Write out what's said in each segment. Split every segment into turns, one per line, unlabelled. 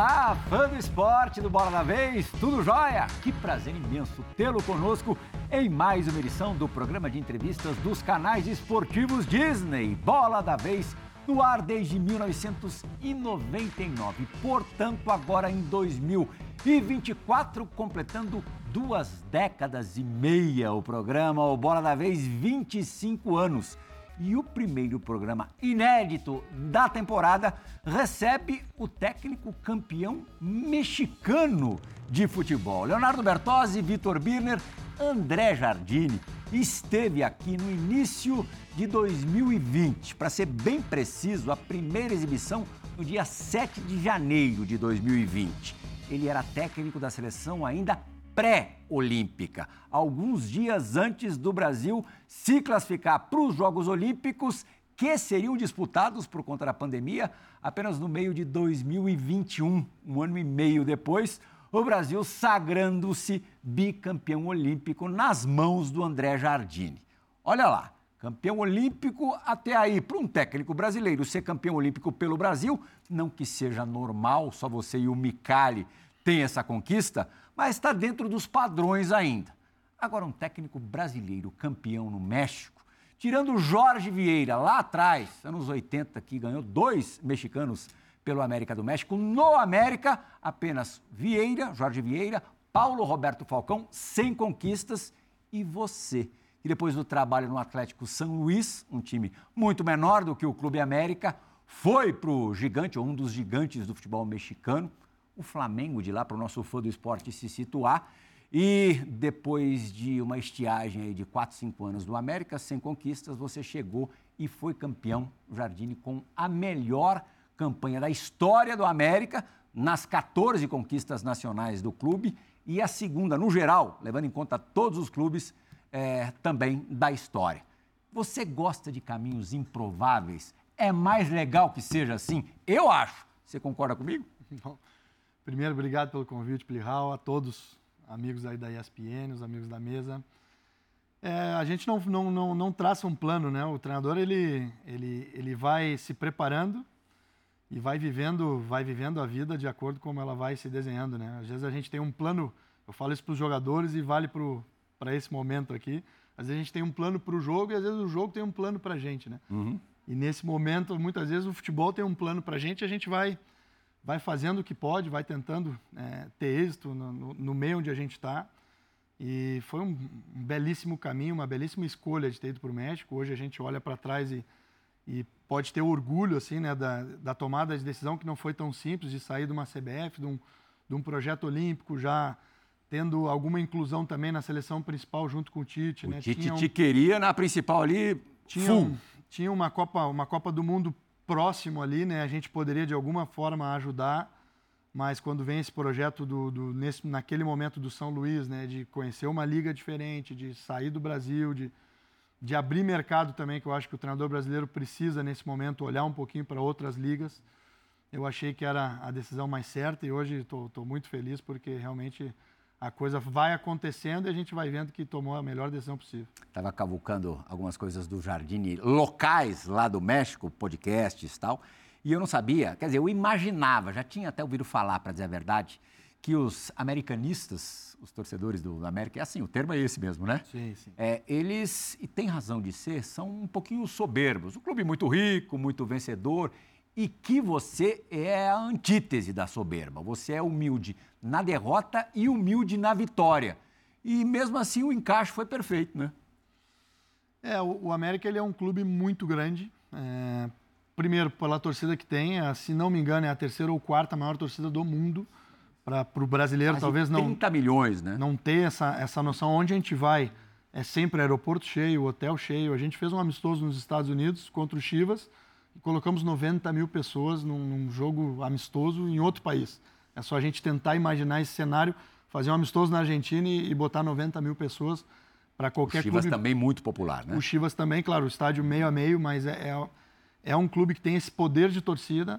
Olá, fã do esporte do Bola da Vez, tudo jóia? Que prazer imenso tê-lo conosco em mais uma edição do programa de entrevistas dos canais esportivos Disney. Bola da Vez no ar desde 1999, portanto, agora em 2024, completando duas décadas e meia o programa, o Bola da Vez, 25 anos e o primeiro programa inédito da temporada recebe o técnico campeão mexicano de futebol. Leonardo Bertozzi, Vitor Birner, André Jardini esteve aqui no início de 2020. Para ser bem preciso, a primeira exibição no dia 7 de janeiro de 2020. Ele era técnico da seleção ainda pré-olímpica, alguns dias antes do Brasil se classificar para os Jogos Olímpicos, que seriam disputados por conta da pandemia apenas no meio de 2021, um ano e meio depois, o Brasil sagrando-se bicampeão olímpico nas mãos do André Jardine. Olha lá, campeão olímpico até aí, para um técnico brasileiro ser campeão olímpico pelo Brasil, não que seja normal, só você e o Micali têm essa conquista, mas está dentro dos padrões ainda. Agora, um técnico brasileiro campeão no México, tirando Jorge Vieira lá atrás, anos 80, que ganhou dois mexicanos pelo América do México, no América, apenas Vieira, Jorge Vieira, Paulo Roberto Falcão, sem conquistas, e você, que depois do trabalho no Atlético São Luís, um time muito menor do que o Clube América, foi para o gigante, ou um dos gigantes do futebol mexicano, o Flamengo de lá, para o nosso fã do esporte se situar. E depois de uma estiagem de 4, 5 anos do América, sem conquistas, você chegou e foi campeão, Jardine, com a melhor campanha da história do América, nas 14 conquistas nacionais do clube, e a segunda, no geral, levando em conta todos os clubes, é, também da história. Você gosta de caminhos improváveis? É mais legal que seja assim? Eu acho. Você concorda comigo?
Não. Primeiro, obrigado pelo convite, Plihal, a todos amigos aí da ESPN, os amigos da mesa. É, a gente não, não, não, não, traça um plano, né? O treinador ele, ele, ele vai se preparando e vai vivendo, vai vivendo a vida de acordo com como ela vai se desenhando, né? Às vezes a gente tem um plano, eu falo isso para os jogadores e vale para esse momento aqui. Às vezes a gente tem um plano para o jogo e às vezes o jogo tem um plano para a gente, né? Uhum. E nesse momento, muitas vezes o futebol tem um plano para a gente e a gente vai vai fazendo o que pode, vai tentando é, ter êxito no, no, no, meio onde a gente está. E foi um, um, belíssimo caminho, uma belíssima escolha de ter ido para o México. Hoje a gente olha para trás e, e, pode ter orgulho assim, né, da, da, tomada de decisão que não foi tão simples de sair de uma CBF, de um, de um projeto olímpico, já tendo alguma inclusão também na seleção principal junto com o Tite.
O né? Tite um, te queria na principal ali,
tinha, um, tinha uma Copa, uma Copa do Mundo próximo ali, né? A gente poderia de alguma forma ajudar, mas quando vem esse projeto do, do nesse, naquele momento do São Luís, né? De conhecer uma liga diferente, de sair do Brasil, de, de abrir mercado também, que eu acho que o treinador brasileiro precisa nesse momento olhar um pouquinho para outras ligas. Eu achei que era a decisão mais certa e hoje estou muito feliz porque realmente a coisa vai acontecendo e a gente vai vendo que tomou a melhor decisão possível.
Estava cavucando algumas coisas do Jardine locais lá do México, podcasts e tal, e eu não sabia, quer dizer, eu imaginava, já tinha até ouvido falar, para dizer a verdade, que os americanistas, os torcedores do América, é assim, o termo é esse mesmo, né?
Sim, sim.
É, eles, e tem razão de ser, são um pouquinho soberbos. Um clube muito rico, muito vencedor, e que você é a antítese da soberba. Você é humilde na derrota e humilde na vitória. E mesmo assim o encaixe foi perfeito, né?
É, o, o América ele é um clube muito grande. É, primeiro, pela torcida que tem, é, se não me engano, é a terceira ou quarta maior torcida do mundo. Para o brasileiro,
Mais
talvez 30
não. 30 milhões, né?
Não ter essa, essa noção. Onde a gente vai, é sempre aeroporto cheio, hotel cheio. A gente fez um amistoso nos Estados Unidos contra o Chivas e colocamos 90 mil pessoas num, num jogo amistoso em outro país. É só a gente tentar imaginar esse cenário, fazer um amistoso na Argentina e, e botar 90 mil pessoas para qualquer
clube. O Chivas
clube.
também muito popular, né?
O Chivas também, claro, o estádio meio a meio, mas é, é, é um clube que tem esse poder de torcida,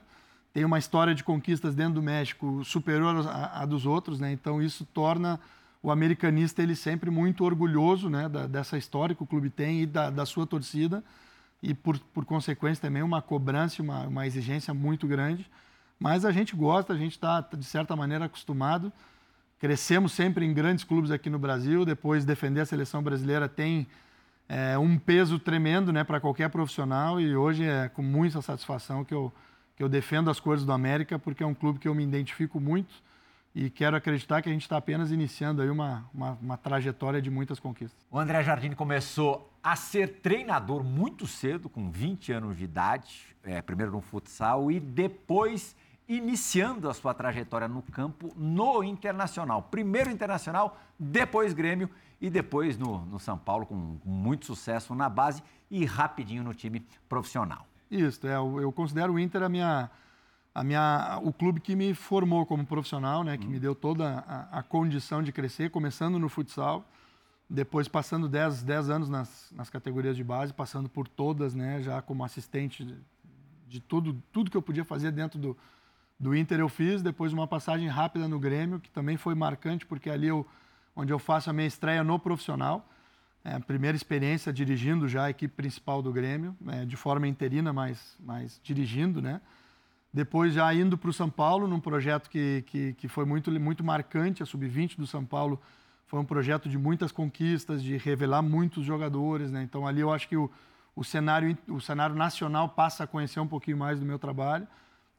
tem uma história de conquistas dentro do México superior à, à dos outros, né? Então isso torna o americanista ele sempre muito orgulhoso, né, da, dessa história que o clube tem e da, da sua torcida e por, por consequência também uma cobrança, uma, uma exigência muito grande. Mas a gente gosta, a gente está, de certa maneira, acostumado. Crescemos sempre em grandes clubes aqui no Brasil, depois defender a seleção brasileira tem é, um peso tremendo né, para qualquer profissional. E hoje é com muita satisfação que eu, que eu defendo as cores do América, porque é um clube que eu me identifico muito e quero acreditar que a gente está apenas iniciando aí uma, uma, uma, trajetória de muitas conquistas.
O André Jardine começou a ser treinador muito cedo, com 20 anos de idade, é, primeiro no futsal e depois iniciando a sua trajetória no campo no Internacional. Primeiro Internacional, depois Grêmio e depois no, no São Paulo, com, muito sucesso na base e rapidinho no time profissional.
Isso, é, eu considero o Inter a minha, a minha, o clube que me formou como profissional, né, que me deu toda a, a, condição de crescer, começando no futsal, depois passando 10, 10 anos nas, nas categorias de base, passando por todas, né, já como assistente de, de tudo, tudo que eu podia fazer dentro do, do Inter eu fiz, depois uma passagem rápida no Grêmio, que também foi marcante, porque ali eu, onde eu faço a minha estreia no profissional, é primeira experiência dirigindo já a equipe principal do Grêmio, é, de forma interina, mas, mas dirigindo, né? Depois já indo para o São Paulo, num projeto que, que, que foi muito, muito marcante, a Sub-20 do São Paulo foi um projeto de muitas conquistas, de revelar muitos jogadores, né? Então ali eu acho que o, o, cenário, o cenário nacional passa a conhecer um pouquinho mais do meu trabalho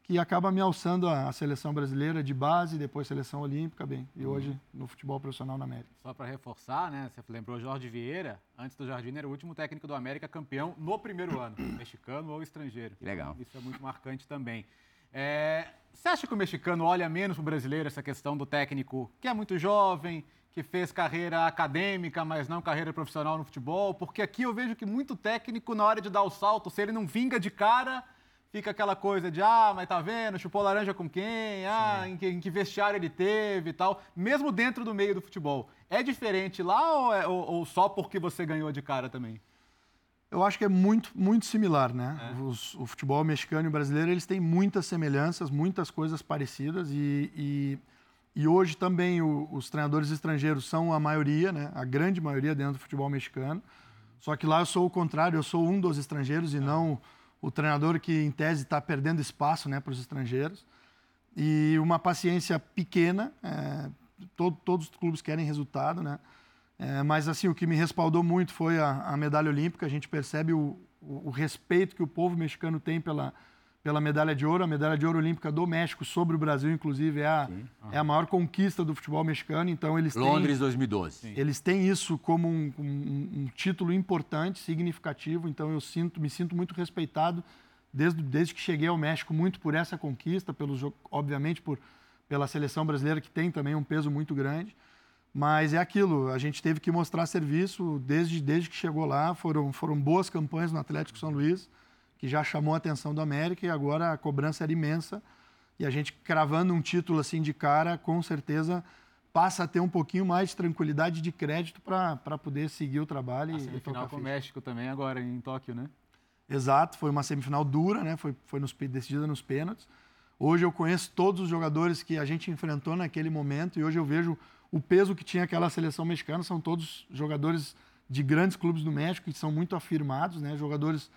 que acaba me alçando a, seleção brasileira de base, depois seleção olímpica, bem, e hoje uhum. no futebol profissional na América.
Só para reforçar, né, você lembrou Jorge Vieira, antes do Jardim era o último técnico do América campeão no primeiro ano, mexicano ou estrangeiro.
Que legal.
Isso é muito marcante também. É, você acha que o mexicano olha menos para o brasileiro essa questão do técnico que é muito jovem, que fez carreira acadêmica, mas não carreira profissional no futebol? Porque aqui eu vejo que muito técnico, na hora de dar o salto, se ele não vinga de cara, fica aquela coisa de, ah, mas tá vendo, chupou laranja com quem, ah, em que, em que, vestiário ele teve e tal, mesmo dentro do meio do futebol. É diferente lá ou, é, ou, ou, só porque você ganhou de cara também?
Eu acho que é muito, muito similar, né? É. Os, o futebol mexicano e brasileiro, eles têm muitas semelhanças, muitas coisas parecidas e, e, e hoje também o, os treinadores estrangeiros são a maioria, né? A grande maioria dentro do futebol mexicano. Só que lá eu sou o contrário, eu sou um dos estrangeiros e é. não o treinador que, em tese, está perdendo espaço né, para os estrangeiros. E uma paciência pequena, é, todo, todos os clubes querem resultado, né? É, mas, assim, o que me respaldou muito foi a, a medalha olímpica. A gente percebe o, o, o respeito que o povo mexicano tem pela, pela medalha de ouro. A medalha de ouro olímpica do México sobre o Brasil, inclusive, é a, uhum. é a maior conquista do futebol mexicano. Então, eles
Londres têm, 2012. Sim.
Eles têm isso como um, um, um, título importante, significativo. Então, eu sinto, me sinto muito respeitado desde, desde que cheguei ao México, muito por essa conquista, pelos, obviamente por, pela seleção brasileira, que tem também um peso muito grande. Mas é aquilo, a gente teve que mostrar serviço desde, desde que chegou lá. Foram, foram boas campanhas no Atlético São Luís que já chamou a atenção do América e agora a cobrança era imensa. E a gente cravando um título assim de cara, com certeza passa a ter um pouquinho mais de tranquilidade de crédito para poder seguir o trabalho. A
e semifinal com o México também agora em Tóquio, né?
Exato, foi uma semifinal dura, né? Foi, foi nos, decidida nos pênaltis. Hoje eu conheço todos os jogadores que a gente enfrentou naquele momento e hoje eu vejo o peso que tinha aquela seleção mexicana. São todos jogadores de grandes clubes do México que são muito afirmados, né? Jogadores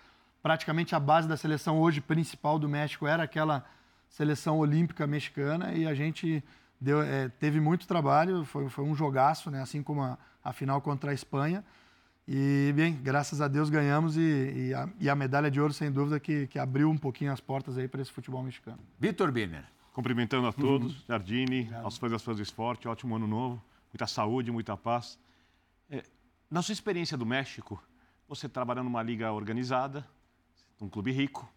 praticamente a base da seleção hoje principal do México era aquela seleção olímpica mexicana e a gente deu, é, teve muito trabalho, foi, foi um jogaço, né? assim como a, a, final contra a Espanha. E, bem, graças a Deus ganhamos e, e, a, e a, medalha de ouro, sem dúvida, que, que abriu um pouquinho as portas aí para esse futebol mexicano.
Vitor Birner.
Cumprimentando a todos, uhum. Jardine, Obrigado. aos fãs das fãs do esporte, ótimo ano novo, muita saúde, muita paz. É, na sua experiência do México, você trabalhando numa liga organizada, um clube rico.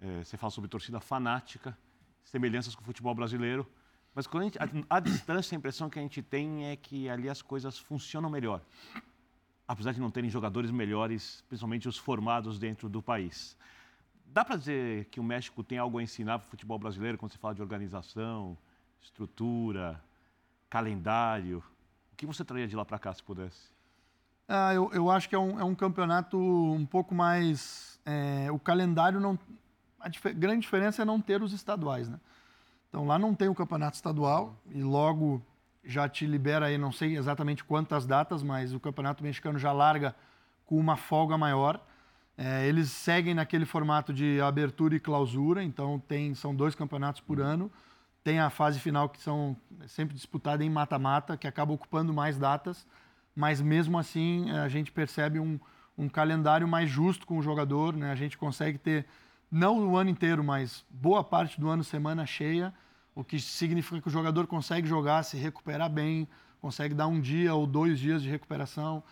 É, você fala sobre torcida fanática, semelhanças com o futebol brasileiro. Mas quando a, gente, a, a, distância, a impressão que a gente tem é que ali as coisas funcionam melhor. Apesar de não terem jogadores melhores, principalmente os formados dentro do país. Dá para dizer que o México tem algo a ensinar para o futebol brasileiro quando se fala de organização, estrutura, calendário? O que você traria de lá para cá, se pudesse?
Ah, eu, eu acho que é um, é um campeonato um pouco mais. É, o calendário não. A dif grande diferença é não ter os estaduais, né? Então lá não tem o campeonato estadual e logo já te libera aí, não sei exatamente quantas datas, mas o campeonato mexicano já larga com uma folga maior. É, eles seguem naquele formato de abertura e clausura, então tem, são dois campeonatos por ano. Tem a fase final que são sempre disputada em mata-mata, que acaba ocupando mais datas, mas mesmo assim a gente percebe um, um calendário mais justo com o jogador, né? A gente consegue ter não o ano inteiro, mas boa parte do ano semana cheia, o que significa que o jogador consegue jogar, se recuperar bem, consegue dar um dia ou dois dias de recuperação,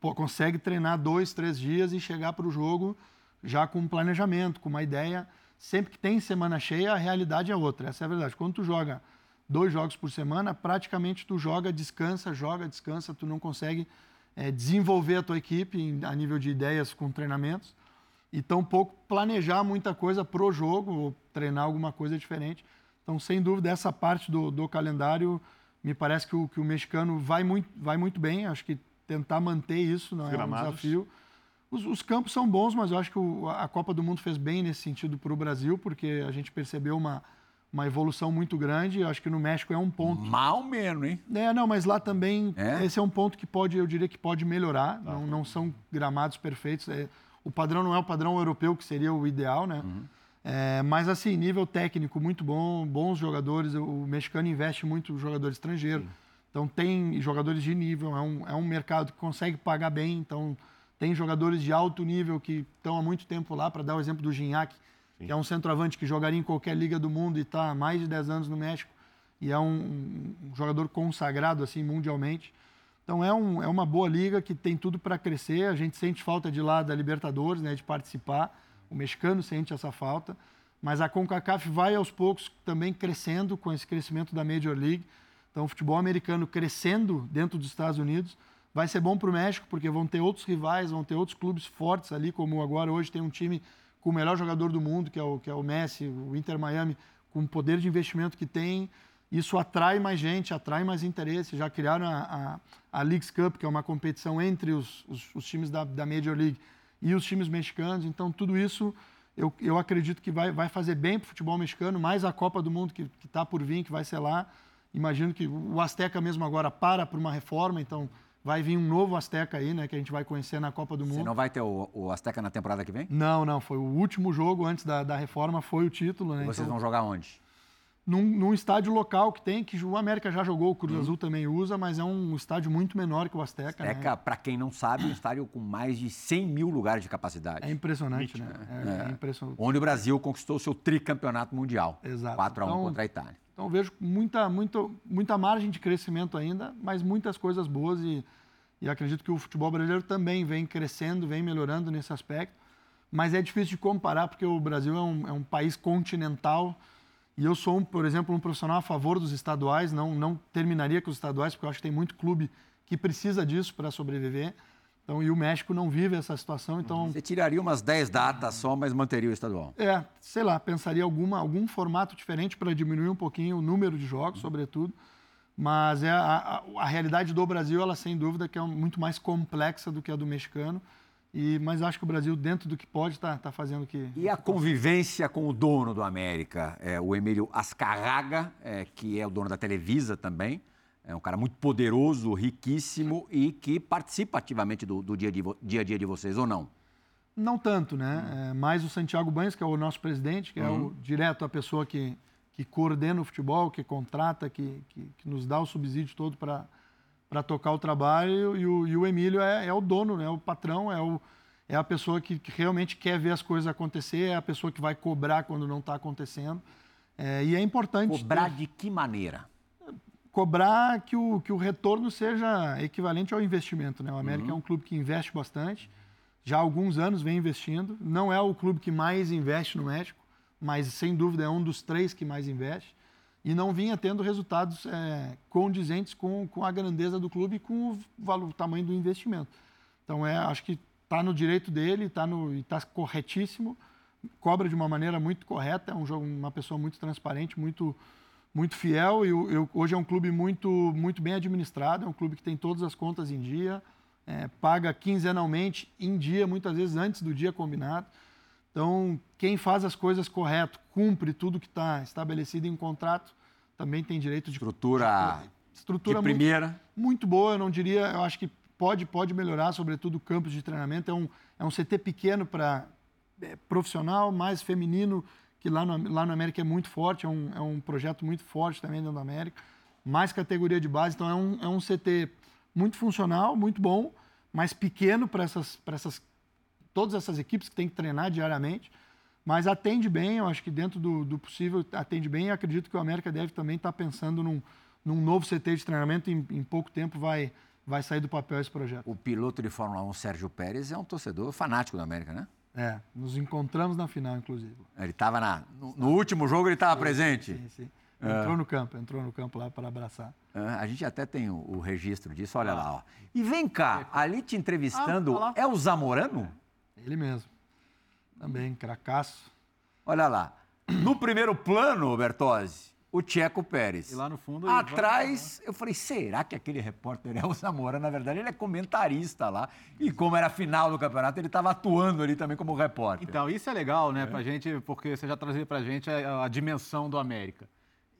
consegue treinar dois, três dias e chegar para o jogo já com um planejamento, com uma ideia. Sempre que tem semana cheia, a realidade é outra. Essa é a verdade. Quando tu joga dois jogos por semana, praticamente tu joga, descansa, joga, descansa, tu não consegue é, desenvolver a tua equipe a nível de ideias com treinamentos e tampouco planejar muita coisa pro jogo ou treinar alguma coisa diferente. Então, sem dúvida, essa parte do, do calendário me parece que o, que o mexicano vai muito, vai muito bem. Acho que tentar manter isso não é um desafio. Os, os, campos são bons, mas eu acho que o, a Copa do Mundo fez bem nesse sentido para o Brasil, porque a gente percebeu uma, uma evolução muito grande. Acho que no México é um ponto.
Mal menos, hein?
É, não, mas lá também é? esse é um ponto que pode, eu diria que pode melhorar. Tá. Não, não são gramados perfeitos. É, o padrão não é o padrão europeu, que seria o ideal, né? Uhum. É, mas assim, nível técnico muito bom, bons jogadores. O mexicano investe muito em jogador estrangeiro. Sim. Então tem jogadores de nível, é um, é um mercado que consegue pagar bem. Então tem jogadores de alto nível que estão há muito tempo lá, para dar o exemplo do Ginhaque, que é um centroavante que jogaria em qualquer liga do mundo e está há mais de 10 anos no México. E é um, um jogador consagrado assim mundialmente. Então é, um, é uma boa liga que tem tudo para crescer. A gente sente falta de lá da Libertadores, né, de participar. O mexicano sente essa falta. Mas a CONCACAF vai aos poucos também crescendo com esse crescimento da Major League. Então o futebol americano crescendo dentro dos Estados Unidos vai ser bom para o México, porque vão ter outros rivais, vão ter outros clubes fortes ali, como agora hoje tem um time com o melhor jogador do mundo, que é o, que é o Messi, o Inter Miami, com o poder de investimento que tem isso atrai mais gente, atrai mais interesse. Já criaram a, a, a Leagues Cup, que é uma competição entre os, os, os times da, da, Major League e os times mexicanos. Então, tudo isso eu, eu acredito que vai, vai fazer bem para o futebol mexicano, mais a Copa do Mundo que está por vir, que vai ser lá. Imagino que o Azteca mesmo agora para para uma reforma, então vai vir um novo Azteca aí, né, que a gente vai conhecer na Copa do Mundo. Você
não vai ter o, o Azteca na temporada que vem?
Não, não. Foi o último jogo antes da, da reforma, foi o título. Né?
Vocês então, vão jogar onde?
num, num, estádio local que tem, que o América já jogou, o Cruz uhum. Azul também usa, mas é um estádio muito menor que o Azteca.
Azteca, né? para quem não sabe, é um estádio com mais de 100 mil lugares de capacidade.
É impressionante, né? É, é. é, impressionante.
Onde o Brasil conquistou o seu tricampeonato mundial. Exato. 4 a 1 então, contra a Itália.
Então vejo muita, muita, muita margem de crescimento ainda, mas muitas coisas boas e, e acredito que o futebol brasileiro também vem crescendo, vem melhorando nesse aspecto. Mas é difícil de comparar porque o Brasil é um, é um país continental, e eu sou, um, por exemplo, um profissional a favor dos estaduais, não, não terminaria com os estaduais, porque eu acho que tem muito clube que precisa disso para sobreviver. Então, e o México não vive essa situação, então...
Você tiraria umas 10 datas só, mas manteria o estadual?
É, sei lá, pensaria alguma, algum formato diferente para diminuir um pouquinho o número de jogos, sobretudo. Mas é a, a, a, realidade do Brasil, ela sem dúvida que é muito mais complexa do que a do mexicano. E, mas acho que o Brasil, dentro do que pode, está tá fazendo o que.
E a convivência com o dono do América, é, o Emílio Ascarraga, é, que é o dono da Televisa também. É um cara muito poderoso, riquíssimo e que participa ativamente do, do dia, de, dia a dia de vocês, ou não?
Não tanto, né? Hum. É, mais o Santiago Banhos, que é o nosso presidente, que é o, direto a pessoa que, que coordena o futebol, que contrata, que, que, que nos dá o subsídio todo para para tocar o trabalho e o, e o Emílio é, é, o dono, né? o patrão, é, o, é a pessoa que, que, realmente quer ver as coisas acontecer, é a pessoa que vai cobrar quando não está acontecendo. É, e é importante.
Cobrar ter... de que maneira?
Cobrar que o, que o retorno seja equivalente ao investimento. Né? O América uhum. é um clube que investe bastante, já há alguns anos vem investindo. Não é o clube que mais investe no México, mas sem dúvida é um dos três que mais investe e não vinha tendo resultados é, condizentes com, com a grandeza do clube e com o, valor, o tamanho do investimento. Então, é, acho que está no direito dele, está tá corretíssimo, cobra de uma maneira muito correta, é um uma pessoa muito transparente, muito, muito fiel. E eu, hoje é um clube muito, muito bem administrado, é um clube que tem todas as contas em dia, é, paga quinzenalmente, em dia, muitas vezes antes do dia combinado. Então, quem faz as coisas correto, cumpre tudo que está estabelecido em contrato, também tem direito de
estrutura, estrutura de primeira,
muito, muito boa. Eu não diria, eu acho que pode pode melhorar, sobretudo campos de treinamento. É um é um CT pequeno para é, profissional, mais feminino, que lá no, lá no América é muito forte, é um, é um projeto muito forte também dentro da América, mais categoria de base, então é um, é um CT muito funcional, muito bom, mas pequeno para essas, essas, todas essas equipes que têm que treinar diariamente, mas atende bem, eu acho que dentro do, do possível atende bem e acredito que o América deve também estar tá pensando num, num novo CT de treinamento, em, em pouco tempo vai, vai sair do papel esse projeto.
O piloto de Fórmula 1, Sérgio Pérez, é um torcedor fanático da América, né?
É, nos encontramos na final, inclusive.
Ele estava na. No, no, último jogo ele estava presente.
Sim, sim. Entrou é. no campo, entrou no campo lá para abraçar.
É, a gente até tem o, o registro disso, olha ah. lá. Ó. E vem cá, ali te entrevistando, ah, é o Zamorano?
Ele mesmo. Também, cracaço.
Olha lá. No primeiro plano, Bertozzi, o Tcheco Pérez.
E lá no fundo.
Atrás, vai... eu falei, será que aquele repórter é o Zamora? Na verdade, ele é comentarista lá. E como era final do campeonato, ele estava atuando ali também como repórter.
Então, isso é legal, né, é. pra gente, porque você já trazia pra gente a, a dimensão do América.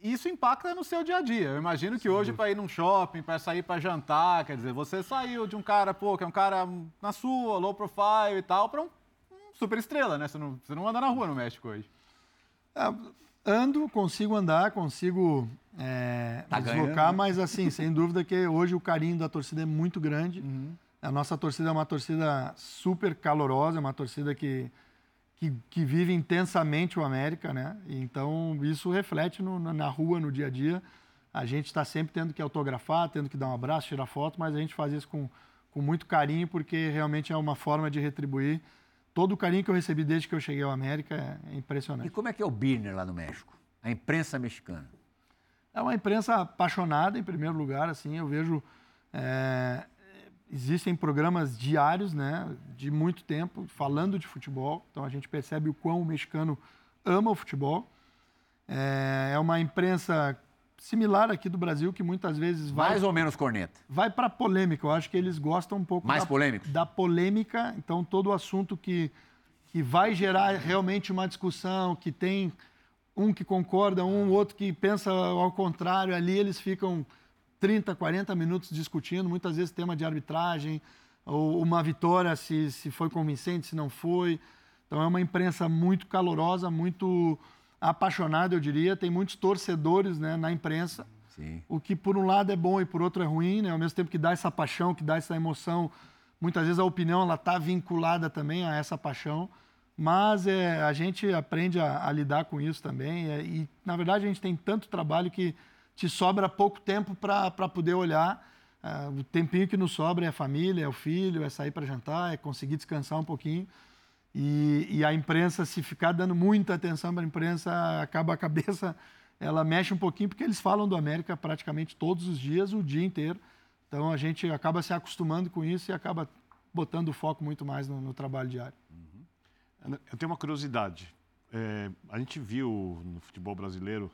Isso impacta no seu dia a dia. Eu imagino que Sim. hoje, para ir num shopping, para sair para jantar, quer dizer, você saiu de um cara, pô, que é um cara na sua, low profile e tal, para um, um super estrela, né? Você não, você não anda na rua no México hoje.
É, ando, consigo andar, consigo é, tá deslocar, mas assim, sem dúvida que hoje o carinho da torcida é muito grande. Uhum. A nossa torcida é uma torcida super calorosa, é uma torcida que, que, que, vive intensamente o América, né? Então isso reflete no, na rua, no dia a dia. A gente está sempre tendo que autografar, tendo que dar um abraço, tirar foto, mas a gente faz isso com, com muito carinho, porque realmente é uma forma de retribuir todo o carinho que eu recebi desde que eu cheguei ao América é impressionante.
E como é que é o Birner lá no México? A imprensa mexicana?
É uma imprensa apaixonada, em primeiro lugar, assim, eu vejo... É, existem programas diários, né, de muito tempo, falando de futebol, então a gente percebe o quão o mexicano ama o futebol. É, é uma imprensa similar aqui do Brasil, que muitas vezes
vai. Mais ou menos corneta.
Vai para polêmica. Eu acho que eles gostam um pouco.
Mais
da,
polêmico?
Da polêmica. Então, todo o assunto que, que vai gerar realmente uma discussão, que tem um que concorda, um outro que pensa ao contrário, ali eles ficam 30, 40 minutos discutindo, muitas vezes tema de arbitragem, ou uma vitória, se, se foi convincente, se não foi. Então, é uma imprensa muito calorosa, muito apaixonado, eu diria. Tem muitos torcedores né, na imprensa. Sim. O que, por um lado, é bom e por outro é ruim, né? Ao mesmo tempo que dá essa paixão, que dá essa emoção. Muitas vezes a opinião ela está vinculada também a essa paixão. Mas é, a gente aprende a, a lidar com isso também. É, e, na verdade, a gente tem tanto trabalho que te sobra pouco tempo para poder olhar. É, o tempinho que nos sobra é a família, é o filho, é sair para jantar, é conseguir descansar um pouquinho. E, e, a imprensa, se ficar dando muita atenção para a imprensa, acaba a cabeça, ela mexe um pouquinho, porque eles falam do América praticamente todos os dias, o dia inteiro. Então a gente acaba se acostumando com isso e acaba botando o foco muito mais no, no trabalho diário.
Uhum. Eu tenho uma curiosidade. É, a gente viu no futebol brasileiro,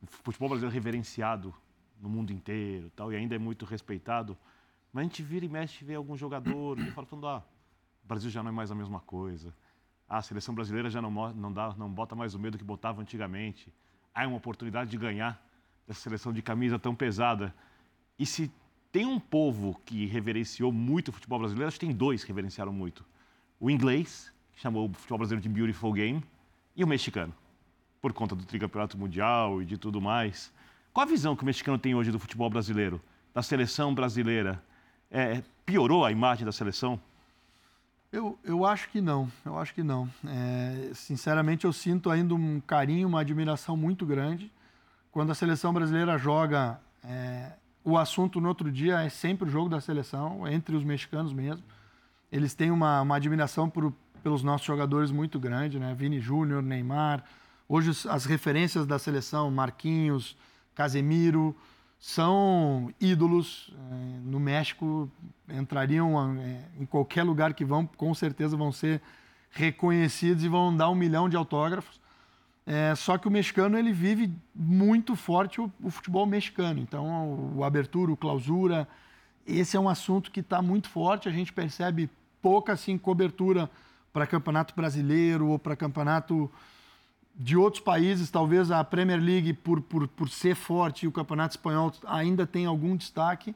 o futebol brasileiro reverenciado no mundo inteiro tal, e ainda é muito respeitado, mas a gente vira e mexe vê algum jogador que fala, falando, ah, o Brasil já não é mais a mesma coisa. a seleção brasileira já não, não, dá, não bota mais o medo que botava antigamente. Há uma oportunidade de ganhar essa seleção de camisa tão pesada. E se tem um povo que reverenciou muito o futebol brasileiro, acho que tem dois que reverenciaram muito. O inglês, que chamou o futebol brasileiro de Beautiful Game, e o mexicano, por conta do tricampeonato mundial e de tudo mais. Qual a visão que o mexicano tem hoje do futebol brasileiro, da seleção brasileira? É, piorou a imagem da seleção?
Eu, eu acho que não, eu acho que não. É, sinceramente, eu sinto ainda um carinho, uma admiração muito grande. Quando a seleção brasileira joga, é, o assunto no outro dia é sempre o jogo da seleção, entre os mexicanos mesmo. Eles têm uma, uma admiração por, pelos nossos jogadores muito grande, né? Vini Júnior, Neymar. Hoje as referências da seleção, Marquinhos, Casemiro, são ídolos. É, no México entrariam é, em qualquer lugar que vão, com certeza vão ser reconhecidos e vão dar um milhão de autógrafos. É, só que o mexicano ele vive muito forte o, o, futebol mexicano. Então, o abertura, o clausura, esse é um assunto que está muito forte. A gente percebe pouca assim, cobertura para campeonato brasileiro ou para campeonato de outros países, talvez a Premier League, por, por, por ser forte e o Campeonato Espanhol ainda tem algum destaque,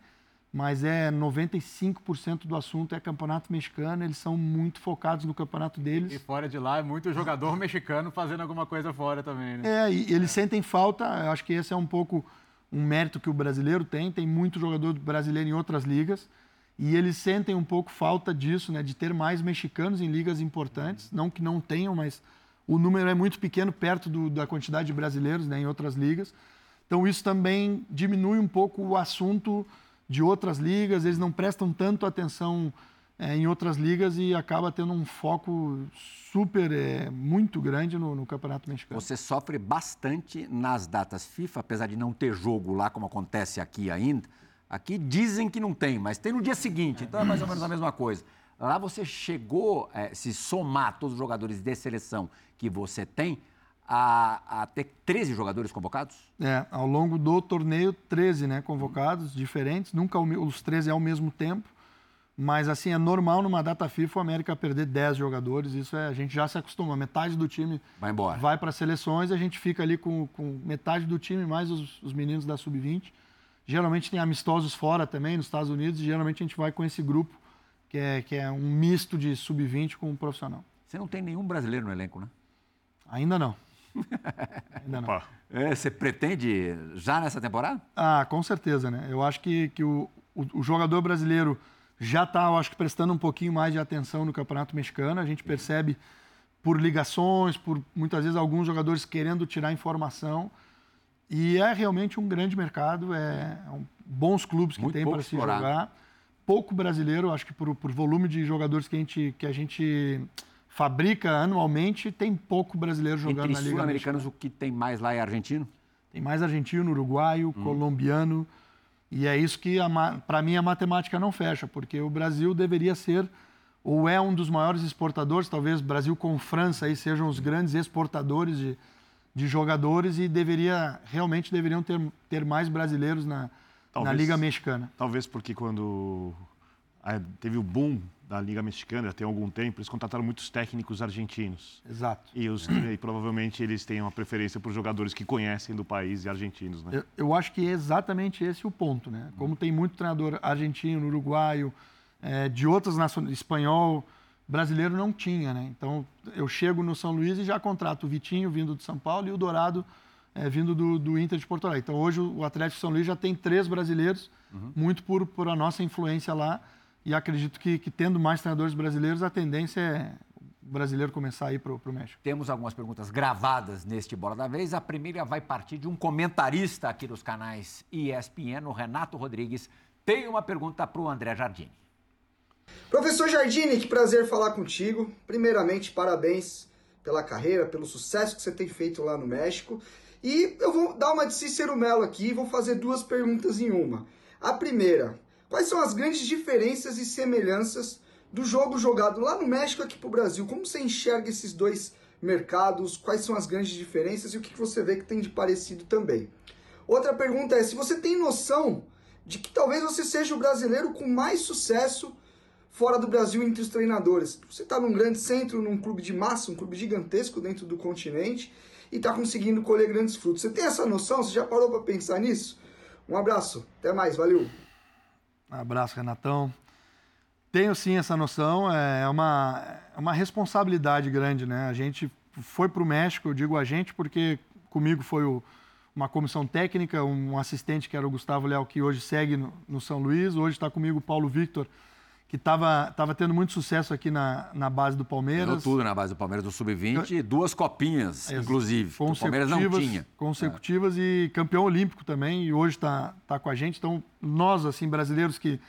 mas é 95% do assunto é campeonato mexicano, eles são muito focados no campeonato deles.
E fora de lá, é muito jogador mexicano fazendo alguma coisa fora também, né?
É, e eles sentem falta, eu acho que esse é um pouco um mérito que o brasileiro tem, tem muito jogador brasileiro em outras ligas, e eles sentem um pouco falta disso, né, de ter mais mexicanos em ligas importantes, não que não tenham, mas o número é muito pequeno perto do, da quantidade de brasileiros né, em outras ligas. Então isso também diminui um pouco o assunto de outras ligas, eles não prestam tanto atenção é, em outras ligas e acaba tendo um foco super, é, muito grande no, no, Campeonato Mexicano.
Você sofre bastante nas datas FIFA, apesar de não ter jogo lá como acontece aqui ainda. Aqui dizem que não tem, mas tem no dia seguinte, então é mais ou menos a mesma coisa. Lá você chegou, é, se somar todos os jogadores de seleção que você tem, a, a ter 13 jogadores convocados?
É, ao longo do torneio, 13 né, convocados, diferentes, nunca os 13 ao mesmo tempo. Mas assim, é normal numa data FIFA o América perder 10 jogadores, isso é, a gente já se acostuma. Metade do time
vai embora.
Vai para seleções, a gente fica ali com, com metade do time, mais os, os meninos da Sub-20. Geralmente tem amistosos fora também, nos Estados Unidos, e geralmente a gente vai com esse grupo, que é, que é um misto de Sub-20 com um profissional.
Você não tem nenhum brasileiro no elenco, né?
Ainda não.
Ainda não. É, você pretende já nessa temporada?
Ah, com certeza, né? Eu acho que, que o, o, o jogador brasileiro já está, eu acho que, prestando um pouquinho mais de atenção no Campeonato Mexicano. A gente percebe por ligações, por muitas vezes alguns jogadores querendo tirar informação. E é realmente um grande mercado, é, é um, bons clubes que Muito tem para se jogar. Pouco brasileiro, acho que por, por volume de jogadores que a gente, que a gente fabrica anualmente, tem pouco brasileiro jogando
Entre
na Liga
sul-americanos, o que tem mais lá é argentino?
Tem mais argentino, uruguaio, hum. colombiano. E é isso que, para mim, a matemática não fecha, porque o Brasil deveria ser, ou é um dos maiores exportadores, talvez Brasil com França aí sejam os grandes exportadores de, de jogadores e deveria, realmente deveriam ter, ter mais brasileiros na, talvez, na Liga Mexicana.
Talvez porque quando teve o boom da Liga Mexicana, já tem algum tempo, eles contrataram muitos técnicos argentinos.
Exato.
E, os, e provavelmente eles têm uma preferência por jogadores que conhecem do país e argentinos, né?
Eu, eu acho que é exatamente esse o ponto, né? Como tem muito treinador argentino, uruguaio, é, de outras nações, espanhol, brasileiro não tinha, né? Então, eu chego no São Luís e já contrato o Vitinho, vindo de São Paulo, e o Dourado, é, vindo do, do, Inter de Porto Alegre. Então, hoje o Atlético São Luís já tem três brasileiros, uhum. muito por, por a nossa influência lá. E acredito que, que tendo mais treinadores brasileiros, a tendência é o brasileiro começar a ir para o México.
Temos algumas perguntas gravadas neste Bola da Vez. A primeira vai partir de um comentarista aqui dos canais ESPN, o Renato Rodrigues. Tem uma pergunta para o André Jardini.
Professor Jardini, que prazer falar contigo. Primeiramente, parabéns pela carreira, pelo sucesso que você tem feito lá no México. E eu vou dar uma de Cícero Melo aqui e vou fazer duas perguntas em uma. A primeira, Quais são as grandes diferenças e semelhanças do jogo jogado lá no México aqui para o Brasil? Como você enxerga esses dois mercados? Quais são as grandes diferenças e o que você vê que tem de parecido também? Outra pergunta é se você tem noção de que talvez você seja o brasileiro com mais sucesso fora do Brasil entre os treinadores. Você está num grande centro, num clube de massa, um clube gigantesco dentro do continente e está conseguindo colher grandes frutos. Você tem essa noção? Você já parou para pensar nisso? Um abraço, até mais, valeu!
abraço, Renatão. Tenho sim essa noção, é uma, é uma responsabilidade grande, né? A gente foi para o México, eu digo a gente porque comigo foi o, uma comissão técnica, um assistente que era o Gustavo Léo, que hoje segue no, no São Luís, hoje está comigo o Paulo Victor, que estava tava tendo muito sucesso aqui na, na base do Palmeiras. Ganhou
tudo na base do Palmeiras, do Sub-20, duas copinhas, inclusive,
o Palmeiras não tinha. Consecutivas é. e campeão olímpico também, e hoje está tá com a gente. Então, nós, assim, brasileiros que,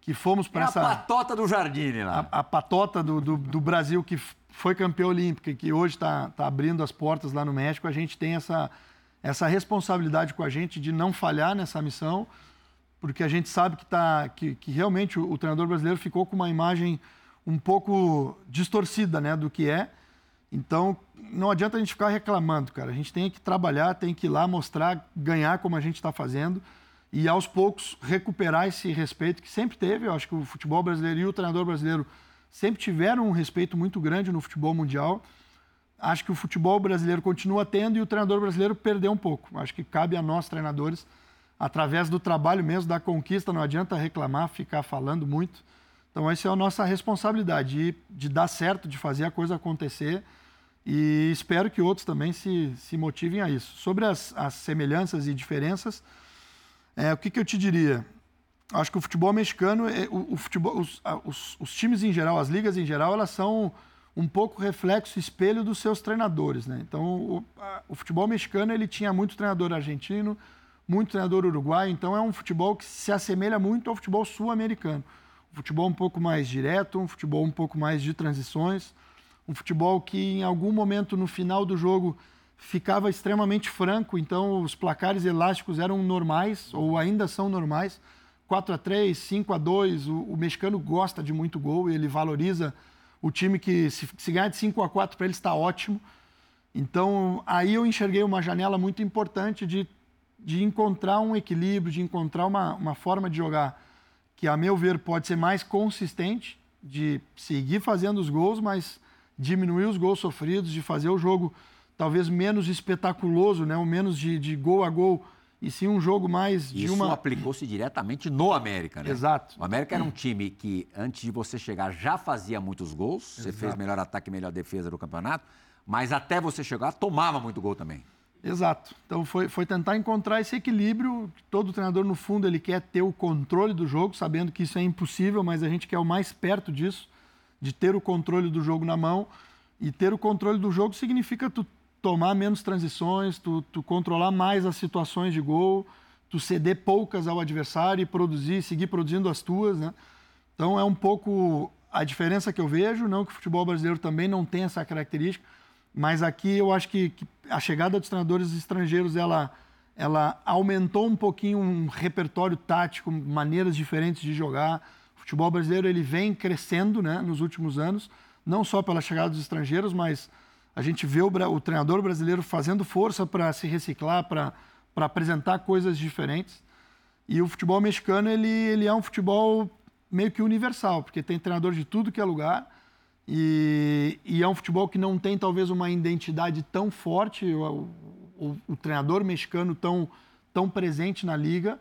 que fomos para é essa...
a patota do Jardim lá.
A, a patota do, do, do, Brasil que foi campeão olímpico e que hoje está tá abrindo as portas lá no México, a gente tem essa, essa responsabilidade com a gente de não falhar nessa missão, porque a gente sabe que, tá, que, que realmente o, o, treinador brasileiro ficou com uma imagem um pouco distorcida né, do que é. Então, não adianta a gente ficar reclamando, cara. A gente tem que trabalhar, tem que ir lá mostrar, ganhar como a gente está fazendo e, aos poucos, recuperar esse respeito que sempre teve. Eu acho que o futebol brasileiro e o treinador brasileiro sempre tiveram um respeito muito grande no futebol mundial. Acho que o futebol brasileiro continua tendo e o treinador brasileiro perdeu um pouco. Acho que cabe a nós, treinadores, através do trabalho mesmo, da conquista, não adianta reclamar, ficar falando muito. Então, essa é a nossa responsabilidade, de, de dar certo, de fazer a coisa acontecer e espero que outros também se, se motivem a isso. Sobre as, as semelhanças e diferenças, é, o que, que eu te diria? Acho que o futebol mexicano, é, o, o futebol, os, os, os, times em geral, as ligas em geral, elas são um pouco reflexo, espelho dos seus treinadores. Né? Então, o, a, o futebol mexicano ele tinha muito treinador argentino, muito treinador uruguaio, então é um futebol que se assemelha muito ao futebol sul-americano. Um futebol um pouco mais direto, um futebol um pouco mais de transições, um futebol que em algum momento no final do jogo ficava extremamente franco, então os placares elásticos eram normais ou ainda são normais. 4 a 3, 5 a 2, o, o mexicano gosta de muito gol e ele valoriza o time que se, se ganhar de 5 a 4 para ele está ótimo. Então, aí eu enxerguei uma janela muito importante de, de encontrar um equilíbrio, de encontrar uma, uma forma de jogar que, a meu ver, pode ser mais consistente, de seguir fazendo os gols, mas diminuir os gols sofridos, de fazer o jogo talvez menos espetaculoso, né? o menos de, de gol a gol, e sim um jogo mais de
Isso
uma.
Isso aplicou-se diretamente no América, né?
Exato.
O América era um time que, antes de você chegar, já fazia muitos gols. Exato. Você fez melhor ataque e melhor defesa do campeonato. Mas até você chegar, tomava muito gol também.
Exato. Então foi, foi tentar encontrar esse equilíbrio. Todo treinador, no fundo, ele quer ter o controle do jogo, sabendo que isso é impossível, mas a gente quer o mais perto disso de ter o controle do jogo na mão. E ter o controle do jogo significa tu tomar menos transições, tu, tu controlar mais as situações de gol, tu ceder poucas ao adversário e produzir, seguir produzindo as tuas, né? Então é um pouco a diferença que eu vejo, não que o futebol brasileiro também não tem essa característica, mas aqui eu acho que, que a chegada dos treinadores estrangeiros ela ela aumentou um pouquinho um repertório tático, maneiras diferentes de jogar futebol brasileiro ele vem crescendo né, nos últimos anos, não só pela chegada dos estrangeiros, mas a gente vê o, o treinador brasileiro fazendo força para se reciclar, para apresentar coisas diferentes. E o futebol mexicano ele, ele é um futebol meio que universal, porque tem treinador de tudo que é lugar. E, e é um futebol que não tem talvez uma identidade tão forte, o, o, o treinador mexicano tão, tão presente na liga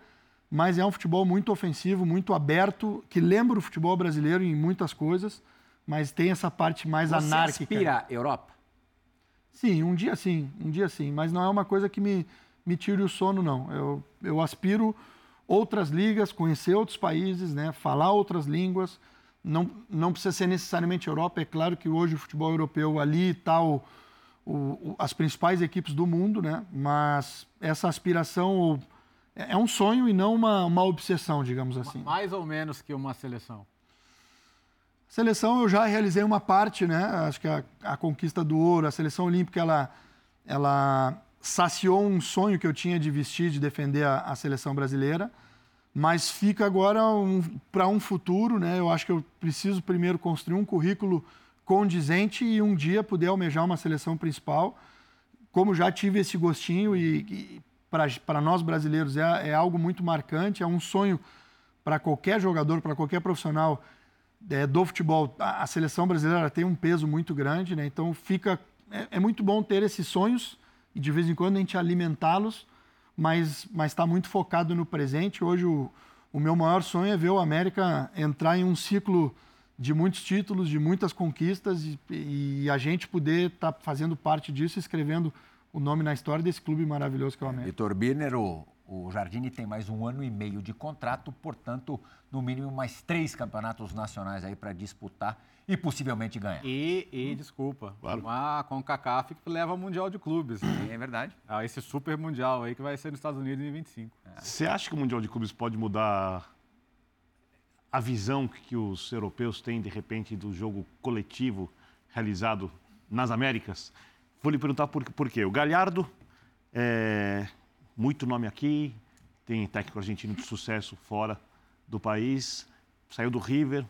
mas é um futebol muito ofensivo, muito aberto, que lembra o futebol brasileiro em muitas coisas, mas tem essa parte mais
Você
anárquica.
Você aspira à Europa?
Sim, um dia sim, um dia sim, mas não é uma coisa que me, me tire o sono, não. Eu, eu aspiro outras ligas, conhecer outros países, né, falar outras línguas. Não, não precisa ser necessariamente Europa, é claro que hoje o futebol europeu ali está o, o, as principais equipes do mundo, né? mas essa aspiração é, é um sonho e não uma, uma obsessão, digamos assim.
Mais ou menos que uma seleção.
Seleção eu já realizei uma parte, né? Acho que a, a conquista do ouro, a seleção olímpica, ela, ela saciou um sonho que eu tinha de vestir, de defender a, a seleção brasileira. Mas fica agora um, para um futuro, né? Eu acho que eu preciso primeiro construir um currículo condizente e um dia poder almejar uma seleção principal. Como já tive esse gostinho e, e para nós brasileiros é, é, algo muito marcante, é um sonho para qualquer jogador, para qualquer profissional é, do futebol. A, a, seleção brasileira tem um peso muito grande, né? então fica é, é, muito bom ter esses sonhos e de vez em quando a gente alimentá-los, mas está muito focado no presente. Hoje o, o meu maior sonho é ver o América entrar em um ciclo de muitos títulos, de muitas conquistas e, e a gente poder estar tá fazendo parte disso, escrevendo o nome na história desse clube maravilhoso que é o América.
Vitor Birner, o, o Jardine tem mais um ano e meio de contrato, portanto, no mínimo mais três campeonatos nacionais aí para disputar e possivelmente ganhar.
E, e desculpa, claro. uma CONCACAF que leva ao Mundial de Clubes.
É verdade.
Ah, esse super Mundial aí que vai ser nos Estados Unidos em 25.
Você acha que o Mundial de Clubes pode mudar a visão que os europeus têm, de repente, do jogo coletivo realizado nas Américas? Vou lhe perguntar por, por quê. O Galhardo, é, muito nome aqui, tem técnico argentino de sucesso fora do país, saiu do River,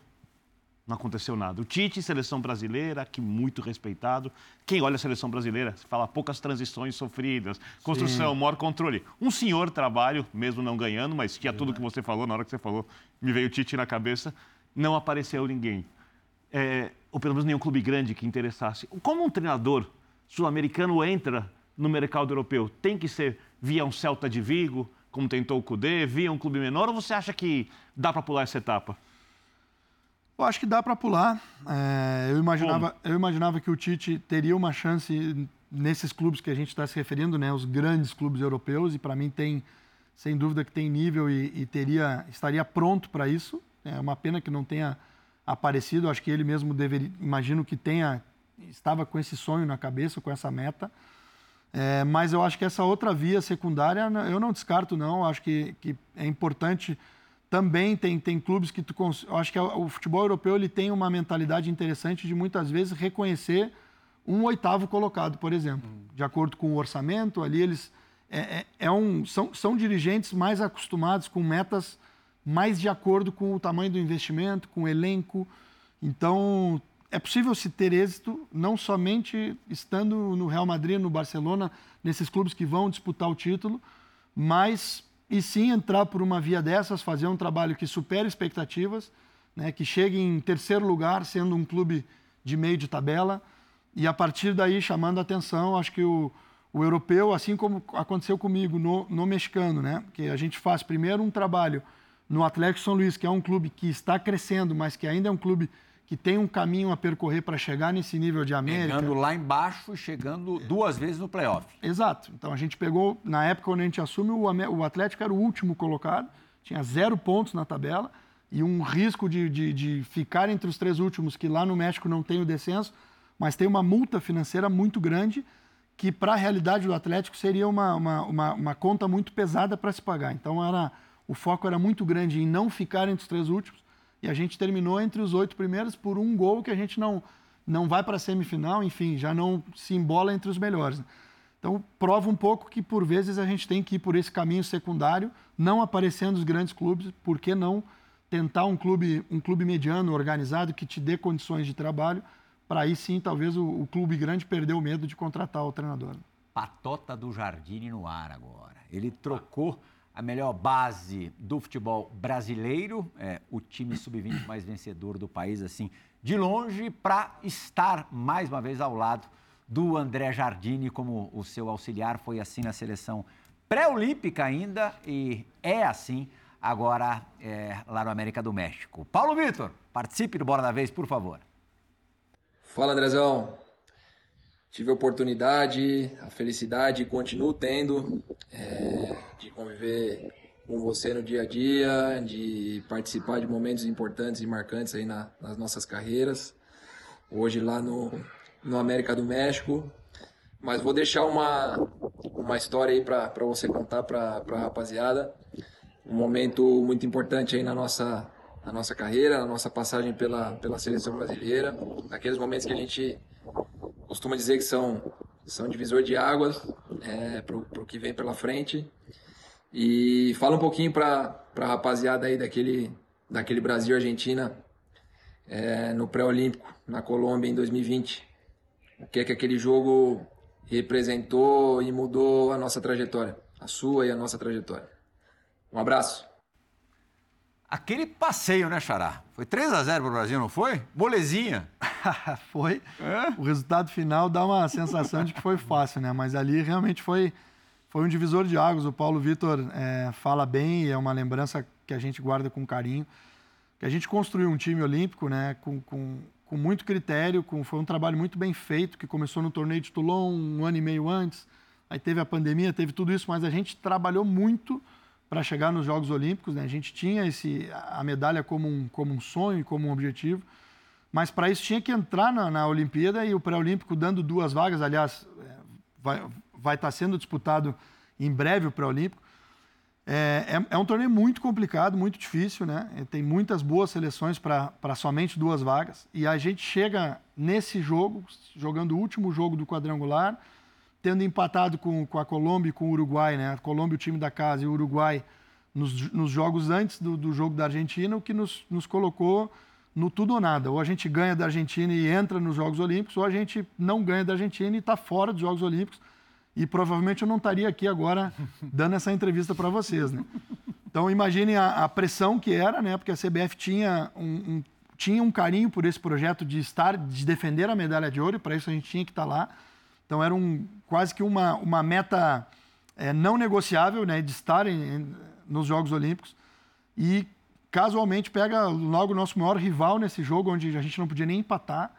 não aconteceu nada. O Tite, seleção brasileira, que muito respeitado. Quem olha a seleção brasileira, fala poucas transições sofridas, construção, Sim. maior controle. Um senhor trabalho, mesmo não ganhando, mas tinha tudo que você falou, na hora que você falou, me veio o Tite na cabeça, não apareceu ninguém. É, ou pelo menos nenhum clube grande que interessasse. Como um treinador sul-americano entra no mercado europeu? Tem que ser via um Celta de Vigo, como tentou o Cudê? Via um clube menor ou você acha que dá para pular essa etapa?
Eu acho que dá para pular. É, eu, imaginava, eu imaginava que o Tite teria uma chance nesses clubes que a gente está se referindo, né, os grandes clubes europeus, e para mim tem, sem dúvida, que tem nível e, e teria, estaria pronto para isso. É uma pena que não tenha aparecido. Acho que ele mesmo deveria, imagino que tenha, estava com esse sonho na cabeça, com essa meta. É, mas eu acho que essa outra via secundária, eu não descarto, não. Acho que, que é importante também tem, tem clubes que tu eu acho que o futebol europeu ele tem uma mentalidade interessante de muitas vezes reconhecer um oitavo colocado, por exemplo, hum. de acordo com o orçamento. Ali eles é, é, é, um, são, são dirigentes mais acostumados com metas mais de acordo com o tamanho do investimento, com o elenco. Então é possível se ter êxito não somente estando no Real Madrid, no Barcelona, nesses clubes que vão disputar o título, mas e sim entrar por uma via dessas, fazer um trabalho que supere expectativas, né, que chegue em terceiro lugar, sendo um clube de meio de tabela, e a partir daí chamando a atenção, acho que o, o europeu, assim como aconteceu comigo no, no mexicano, né, que a gente faz primeiro um trabalho no Atlético São Luís, que é um clube que está crescendo, mas que ainda é um clube que tem um caminho a percorrer para chegar nesse nível de América.
Chegando lá embaixo, chegando duas vezes no playoff.
Exato. Então a gente pegou, na época onde a gente assume, o Atlético era o último colocado, tinha zero pontos na tabela e um risco de, de, de ficar entre os três últimos, que lá no México não tem o descenso, mas tem uma multa financeira muito grande que para a realidade do Atlético seria uma, uma, uma, uma conta muito pesada para se pagar. Então era, o foco era muito grande em não ficar entre os três últimos e a gente terminou entre os oito primeiros por um gol que a gente não, não vai para a semifinal, enfim, já não se embola entre os melhores. Então, prova um pouco que, por vezes, a gente tem que ir por esse caminho secundário, não aparecendo os grandes clubes, por que não tentar um clube, um clube mediano, organizado, que te dê condições de trabalho, para aí sim, talvez, o, o, clube grande perder o medo de contratar o treinador.
Patota do Jardine no ar agora. Ele trocou a melhor base do futebol brasileiro, é, o time sub-20 mais vencedor do país, assim, de longe, para estar mais uma vez ao lado do André Jardine como o seu auxiliar. Foi assim na seleção pré-olímpica ainda e é assim agora é, lá no América do México. Paulo Vitor, participe do Bora da Vez, por favor.
Fala, Andrezão. Tive a oportunidade, a felicidade, continuo tendo, é, de conviver com você no dia a dia, de participar de momentos importantes e marcantes aí na, nas nossas carreiras. Hoje lá no, no América do México. Mas vou deixar uma, uma história aí para você contar para a rapaziada. Um momento muito importante aí na nossa, na nossa carreira, na nossa passagem pela, pela seleção brasileira. Aqueles momentos que a gente costumo dizer que são, são divisor de águas é, para o que vem pela frente. E fala um pouquinho para a rapaziada aí daquele, daquele Brasil-Argentina é, no pré-olímpico, na Colômbia, em 2020. O que é que aquele jogo representou e mudou a nossa trajetória, a sua e a nossa trajetória. Um abraço.
Aquele passeio, né, Xará? Foi 3 a 0 para o Brasil, não foi? Molezinha.
foi. É? O resultado final dá uma sensação de que foi fácil, né? Mas ali realmente foi, foi um divisor de águas. O Paulo Vitor é, fala bem e é uma lembrança que a gente guarda com carinho. Que a gente construiu um time olímpico, né? Com, com, com muito critério, com, foi um trabalho muito bem feito, que começou no torneio de Toulon um ano e meio antes. Aí teve a pandemia, teve tudo isso, mas a gente trabalhou muito para chegar nos Jogos Olímpicos. Né? A gente tinha esse, a medalha como um, como um sonho, como um objetivo, mas para isso tinha que entrar na, na Olimpíada e o pré-olímpico dando duas vagas. Aliás, é, vai, vai estar tá sendo disputado em breve o pré-olímpico. É, é, é, um torneio muito complicado, muito difícil, né? Tem muitas boas seleções para somente duas vagas. E a gente chega nesse jogo, jogando o último jogo do quadrangular, tendo empatado com, com a Colômbia e com o Uruguai, né? A Colômbia, o time da casa, e o Uruguai nos, nos jogos antes do, do, jogo da Argentina, o que nos, nos colocou no tudo ou nada. Ou a gente ganha da Argentina e entra nos Jogos Olímpicos, ou a gente não ganha da Argentina e está fora dos Jogos Olímpicos. E provavelmente eu não estaria aqui agora dando essa entrevista para vocês, né? Então imaginem a, a, pressão que era, né? Porque a CBF tinha um, um, tinha um carinho por esse projeto de estar, de defender a medalha de ouro, e para isso a gente tinha que estar tá lá. Então era um, quase que uma, uma meta é, não negociável né, de estarem nos Jogos Olímpicos. E casualmente pega logo o nosso maior rival nesse jogo, onde a gente não podia nem empatar.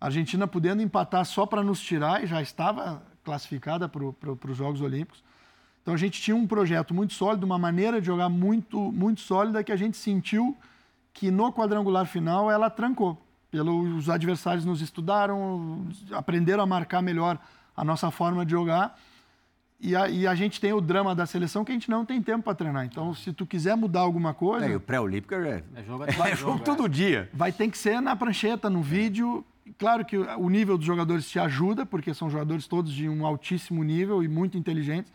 A Argentina podendo empatar só para nos tirar e já estava classificada para os Jogos Olímpicos. Então a gente tinha um projeto muito sólido, uma maneira de jogar muito, muito sólida que a gente sentiu que no quadrangular final ela trancou. Pelos adversários nos estudaram, aprenderam a marcar melhor a nossa forma de jogar. E a, e a, gente tem o drama da seleção que a gente não tem tempo para treinar. Então, se tu quiser mudar alguma coisa.
É, o pré-olímpico é, é jogo, é, é jogo, jogo todo dia.
Vai ter que ser na prancheta, no vídeo. Claro que o nível dos jogadores te ajuda, porque são jogadores todos de um altíssimo nível e muito inteligentes.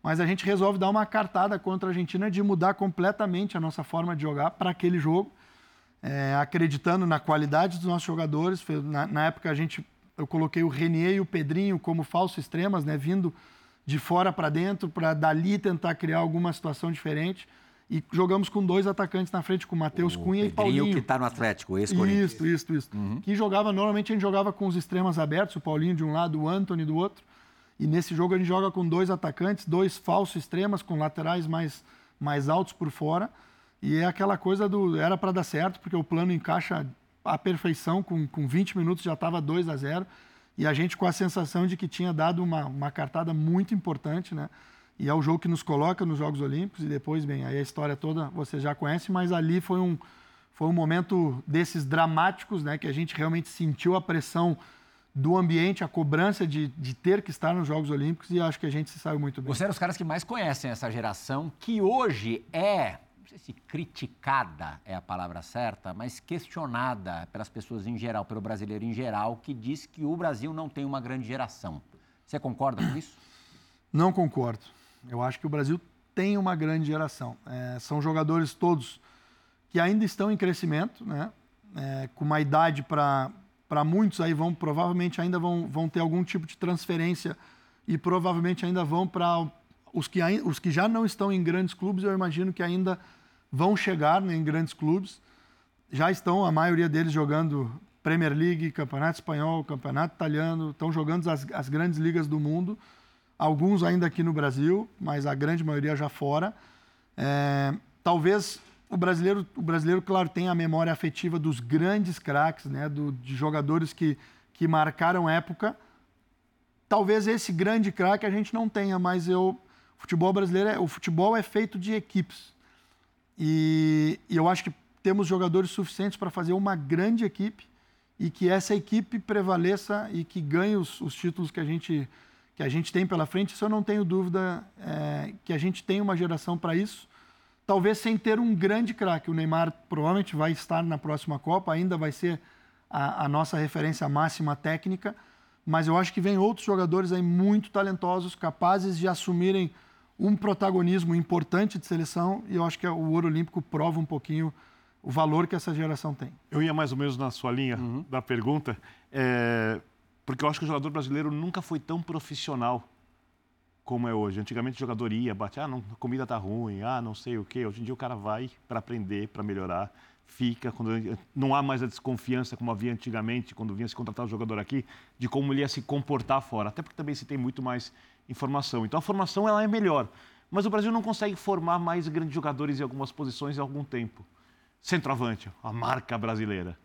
Mas a gente resolve dar uma cartada contra a Argentina de mudar completamente a nossa forma de jogar para aquele jogo, é, acreditando na qualidade dos nossos jogadores. Na, na época, a gente, eu coloquei o Renier e o Pedrinho como falsos extremas, né, vindo de fora para dentro, para dali tentar criar alguma situação diferente. E jogamos com dois atacantes na frente, com o Matheus Cunha
Pedrinho
e Paulinho.
que está no Atlético, esse
Isso, isso, isso. Uhum. Que jogava, normalmente a gente jogava com os extremos abertos, o Paulinho de um lado, o Anthony do outro. E nesse jogo a gente joga com dois atacantes, dois falsos extremas, com laterais mais, mais altos por fora. E é aquela coisa do. Era para dar certo, porque o plano encaixa à perfeição, com, com 20 minutos já estava 2 a 0 e a gente com a sensação de que tinha dado uma, uma cartada muito importante, né? E é o jogo que nos coloca nos Jogos Olímpicos e depois, bem, aí a história toda você já conhece, mas ali foi um, foi um momento desses dramáticos, né? Que a gente realmente sentiu a pressão do ambiente, a cobrança de, de ter que estar nos Jogos Olímpicos e acho que a gente se saiu muito bem.
Você é os caras que mais conhecem essa geração, que hoje é sei se criticada é a palavra certa, mas questionada pelas pessoas em geral, pelo brasileiro em geral, que diz que o Brasil não tem uma grande geração. Você concorda com isso?
Não concordo. Eu acho que o Brasil tem uma grande geração. É, são jogadores todos que ainda estão em crescimento, né? É, com uma idade para muitos aí vão provavelmente ainda vão, vão ter algum tipo de transferência e provavelmente ainda vão para os que, os que já não estão em grandes clubes, eu imagino que ainda vão chegar em grandes clubes. Já estão, a maioria deles, jogando Premier League, Campeonato Espanhol, Campeonato Italiano, estão jogando as, as grandes ligas do mundo. Alguns ainda aqui no Brasil, mas a grande maioria já fora. É, talvez o brasileiro, o brasileiro, claro, tem a memória afetiva dos grandes craques, né, do, de jogadores que, que marcaram época. Talvez esse grande craque a gente não tenha, mas eu, o futebol brasileiro, é, o futebol é feito de equipes. E, e eu acho que temos jogadores suficientes para fazer uma grande equipe e que essa equipe prevaleça e que ganhe os, os títulos que a gente que a gente tem pela frente. Isso eu não tenho dúvida é, que a gente tem uma geração para isso. Talvez sem ter um grande craque. O Neymar provavelmente vai estar na próxima Copa, ainda vai ser a, a nossa referência máxima técnica, mas eu acho que vem outros jogadores aí muito talentosos, capazes de assumirem um protagonismo importante de seleção e eu acho que o ouro olímpico prova um pouquinho o valor que essa geração tem.
Eu ia mais ou menos na sua linha uhum. da pergunta, é, porque eu acho que o jogador brasileiro nunca foi tão profissional como é hoje. Antigamente o jogador ia, bate, ah, não, a comida tá ruim, ah, não sei o quê. Hoje em dia o cara vai para aprender, para melhorar, fica, quando não há mais a desconfiança como havia antigamente, quando vinha se contratar o jogador aqui, de como ele ia se comportar fora. Até porque também se tem muito mais informação. Então a formação ela é melhor. Mas o Brasil não consegue formar mais grandes jogadores em algumas posições há algum tempo. Centroavante, a marca brasileira.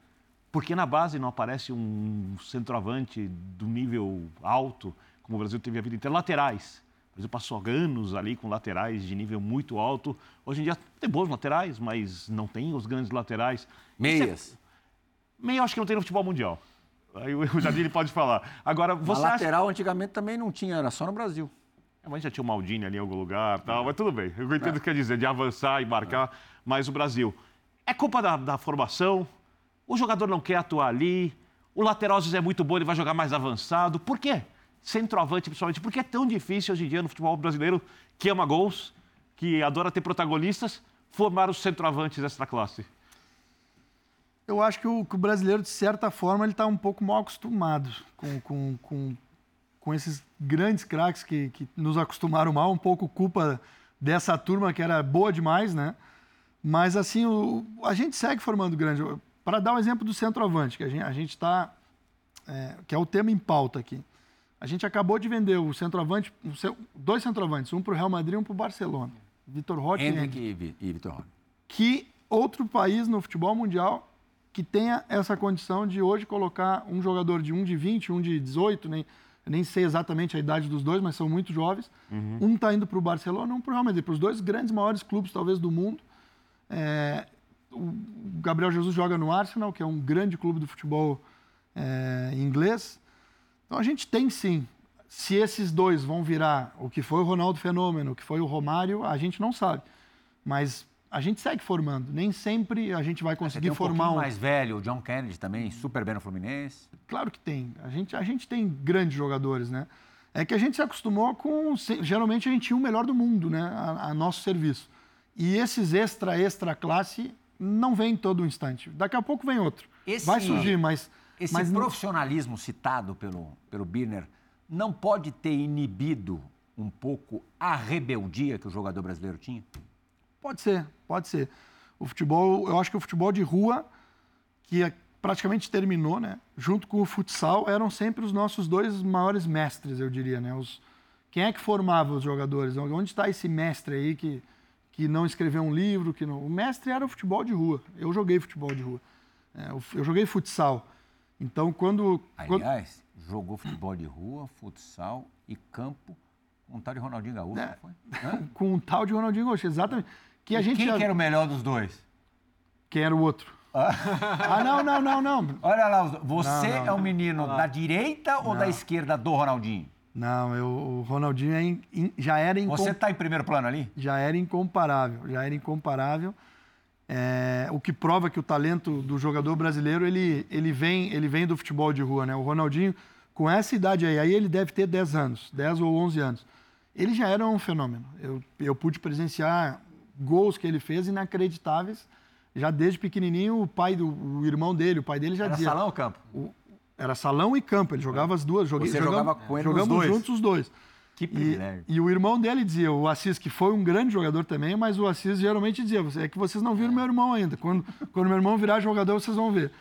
Porque na base não aparece um centroavante do nível alto, como o Brasil teve a vida inteira. Laterais. O Brasil passou anos ali com laterais de nível muito alto. Hoje em dia tem bons laterais, mas não tem os grandes laterais.
Meias.
Meia acho que não tem no futebol mundial. Aí o Jardim pode falar. Agora, você
a lateral acha... antigamente também não tinha, era só no Brasil.
É, mas já tinha o Maldini ali em algum lugar tal, é. mas tudo bem. Eu entendo é. o que quer dizer, de avançar e marcar. É. Mas o Brasil, é culpa da, da, formação? O jogador não quer atuar ali? O lateral às vezes é muito bom, ele vai jogar mais avançado. Por quê? Centroavante, principalmente. Por que é tão difícil hoje em dia no futebol brasileiro, que ama gols, que adora ter protagonistas, formar os centroavantes desta classe?
Eu acho que o, que o, brasileiro, de certa forma, ele está um pouco mal acostumado com, com, com, com esses grandes craques que, que nos acostumaram mal, um pouco culpa dessa turma que era boa demais, né? Mas, assim, o, a gente segue formando grande. Para dar um exemplo do centroavante, que a gente está. É, que é o tema em pauta aqui. A gente acabou de vender o centroavante, dois centroavantes, um para o Real Madrid e um para o Barcelona. Vitor Roque
e, e Vitor Roque.
Que outro país no futebol mundial que tenha essa condição de hoje colocar um jogador de um de 20, um de 18, nem, nem sei exatamente a idade dos dois, mas são muito jovens. Uhum. Um está indo para o Barcelona, um para o Real Madrid, para os dois grandes, maiores clubes, talvez, do mundo. É, o Gabriel Jesus joga no Arsenal, que é um grande clube do futebol é, inglês. Então a gente tem sim. Se esses dois vão virar o que foi o Ronaldo Fenômeno, o que foi o Romário, a gente não sabe. Mas a gente segue formando. Nem sempre a gente vai conseguir
um
formar um
mais velho, o John Kennedy também, super bem no Fluminense.
Claro que tem. A gente, a gente tem grandes jogadores, né? É que a gente se acostumou com. Geralmente a gente tinha o melhor do mundo, né? A, a nosso serviço. E esses extra, extra classe não vem todo instante. Daqui a pouco vem outro. Esse, vai surgir, mas.
Esse
mas
profissionalismo não... citado pelo, pelo Birner não pode ter inibido um pouco a rebeldia que o jogador brasileiro tinha?
Pode ser, pode ser. O futebol, eu acho que o futebol de rua, que é, praticamente terminou, né? Junto com o futsal, eram sempre os nossos dois maiores mestres, eu diria, né? Os, quem é que formava os jogadores? Onde está esse mestre aí que, que não escreveu um livro? Que não... O mestre era o futebol de rua. Eu joguei futebol de rua. É, eu joguei futsal. Então, quando.
Aliás, quando... jogou futebol de rua, futsal e campo com um tal de Ronaldinho Gaúcho, é, foi?
com um tal de Ronaldinho Gaúcho, exatamente.
Que a gente quem já... que era o melhor dos dois?
Quem era o outro? Ah, ah não, não, não, não.
Olha lá, você não, não, é o um menino da direita ou da esquerda do Ronaldinho?
Não, eu, o Ronaldinho é in, in, já era
incomparável. Você está em primeiro plano ali?
Já era incomparável, já era incomparável. É, o que prova que o talento do jogador brasileiro ele, ele, vem, ele vem do futebol de rua, né? O Ronaldinho, com essa idade aí, aí ele deve ter 10 anos, 10 ou 11 anos. Ele já era um fenômeno. Eu, eu pude presenciar gols que ele fez inacreditáveis. Já desde pequenininho, o pai do o irmão dele, o pai dele já
era
dizia.
Era salão ou campo?
O, era salão e campo, ele jogava as duas.
Joguei, Você jogava, jogava com ele
jogamos
dois.
juntos os dois.
Que privilégio.
E, e, o irmão dele dizia, o Assis, que foi um grande jogador também, mas o Assis geralmente dizia, é que vocês não viram é. meu irmão ainda. Quando, quando meu irmão virar jogador, vocês vão ver.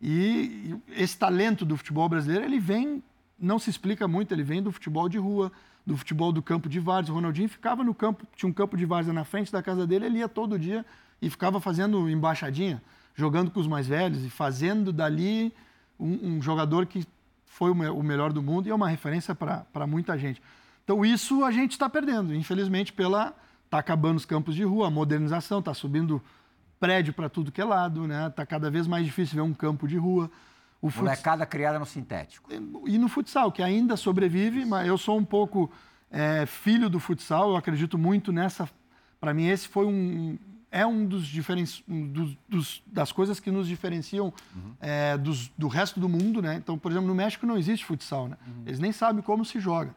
E, e esse talento do futebol brasileiro, ele vem, não se explica muito, ele vem do futebol de rua, do futebol do campo de várzea. O Ronaldinho ficava no campo, tinha um campo de várzea na frente da casa dele, ele ia todo dia e ficava fazendo embaixadinha, jogando com os mais velhos e fazendo dali um, um jogador que foi o melhor do mundo e é uma referência para muita gente. Então isso a gente está perdendo, infelizmente, pela está acabando os campos de rua, a modernização, está subindo prédio para tudo que é lado, né? Está cada vez mais difícil ver um campo de rua.
O Molecada criada no sintético.
E no futsal, que ainda sobrevive, mas eu sou um pouco é, filho do futsal, eu acredito muito nessa. Para mim, esse foi um. É um dos, diferen... Um dos, dos das coisas que nos diferenciam uhum. é, dos, do resto do mundo, né? Então, por exemplo, no México não existe futsal, né? Uhum. Eles nem sabem como se joga.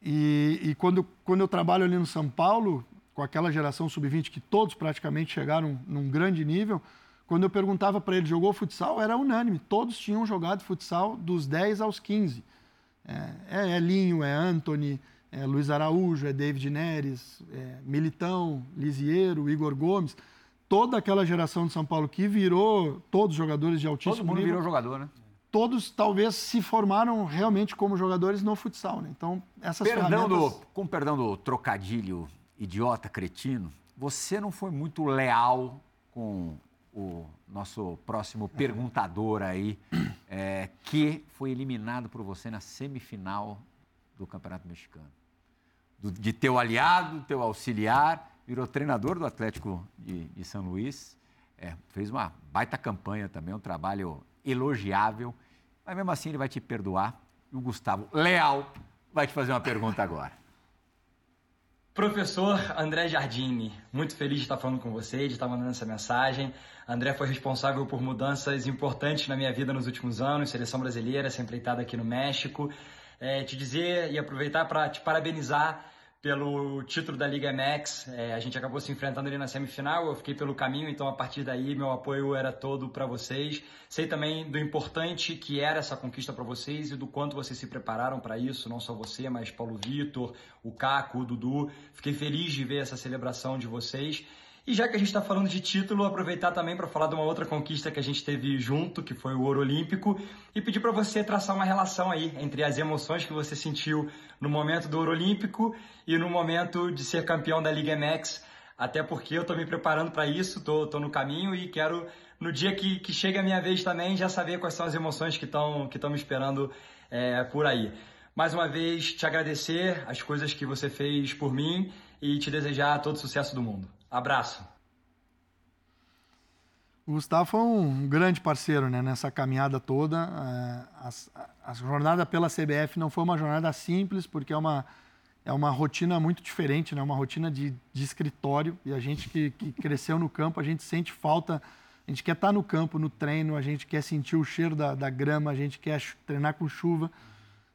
E, e quando, quando eu trabalho ali no São Paulo, com aquela geração sub-20 que todos praticamente chegaram num grande nível, quando eu perguntava para ele, jogou futsal? Era unânime. Todos tinham jogado futsal dos 10 aos 15. É, é, é Linho, é Anthony, é Luiz Araújo, é David Neres, é Militão, Lisiero, Igor Gomes. Toda aquela geração de São Paulo que virou todos jogadores de altíssimo
nível. Todo mundo
nível,
virou jogador, né?
Todos talvez se formaram realmente como jogadores no futsal, né? Então, essas
perdão
ferramentas...
Do, com perdão do trocadilho idiota, cretino, você não foi muito leal com o nosso próximo perguntador aí, é, que foi eliminado por você na semifinal do Campeonato Mexicano. Do, de teu aliado, teu auxiliar, virou treinador do Atlético de, de São Luís, é, fez uma baita campanha também, um trabalho elogiável, mas mesmo assim ele vai te perdoar. E o Gustavo Leal vai te fazer uma pergunta agora.
Professor André Jardini, muito feliz de estar falando com você, de estar mandando essa mensagem. André foi responsável por mudanças importantes na minha vida nos últimos anos, seleção brasileira, essa empreitada aqui no México. É, te dizer e aproveitar para te parabenizar pelo título da Liga MX. É, a gente acabou se enfrentando ali na semifinal, eu fiquei pelo caminho, então a partir daí meu apoio era todo para vocês. Sei também do importante que era essa conquista para vocês e do quanto vocês se prepararam para isso, não só você, mas Paulo Vitor, o Caco, o Dudu. Fiquei feliz de ver essa celebração de vocês. E já que a gente está falando de título, aproveitar também para falar de uma outra conquista que a gente teve junto, que foi o Ouro Olímpico, e pedir para você traçar uma relação aí entre as emoções que você sentiu no momento do Ouro Olímpico e no momento de ser campeão da Liga MX, até porque eu estou me preparando para isso, estou no caminho e quero, no dia que, que chega a minha vez também, já saber quais são as emoções que estão que me esperando é, por aí. Mais uma vez, te agradecer as coisas que você fez por mim e te desejar todo o sucesso do mundo. Abraço.
O Gustavo foi um grande parceiro né, nessa caminhada toda. É, a, a, jornada pela CBF não foi uma jornada simples, porque é uma, é uma rotina muito diferente, né, uma rotina de, de escritório. E a gente que, que cresceu no campo, a gente sente falta. A gente quer estar no campo, no treino, a gente quer sentir o cheiro da, da grama, a gente quer treinar com chuva.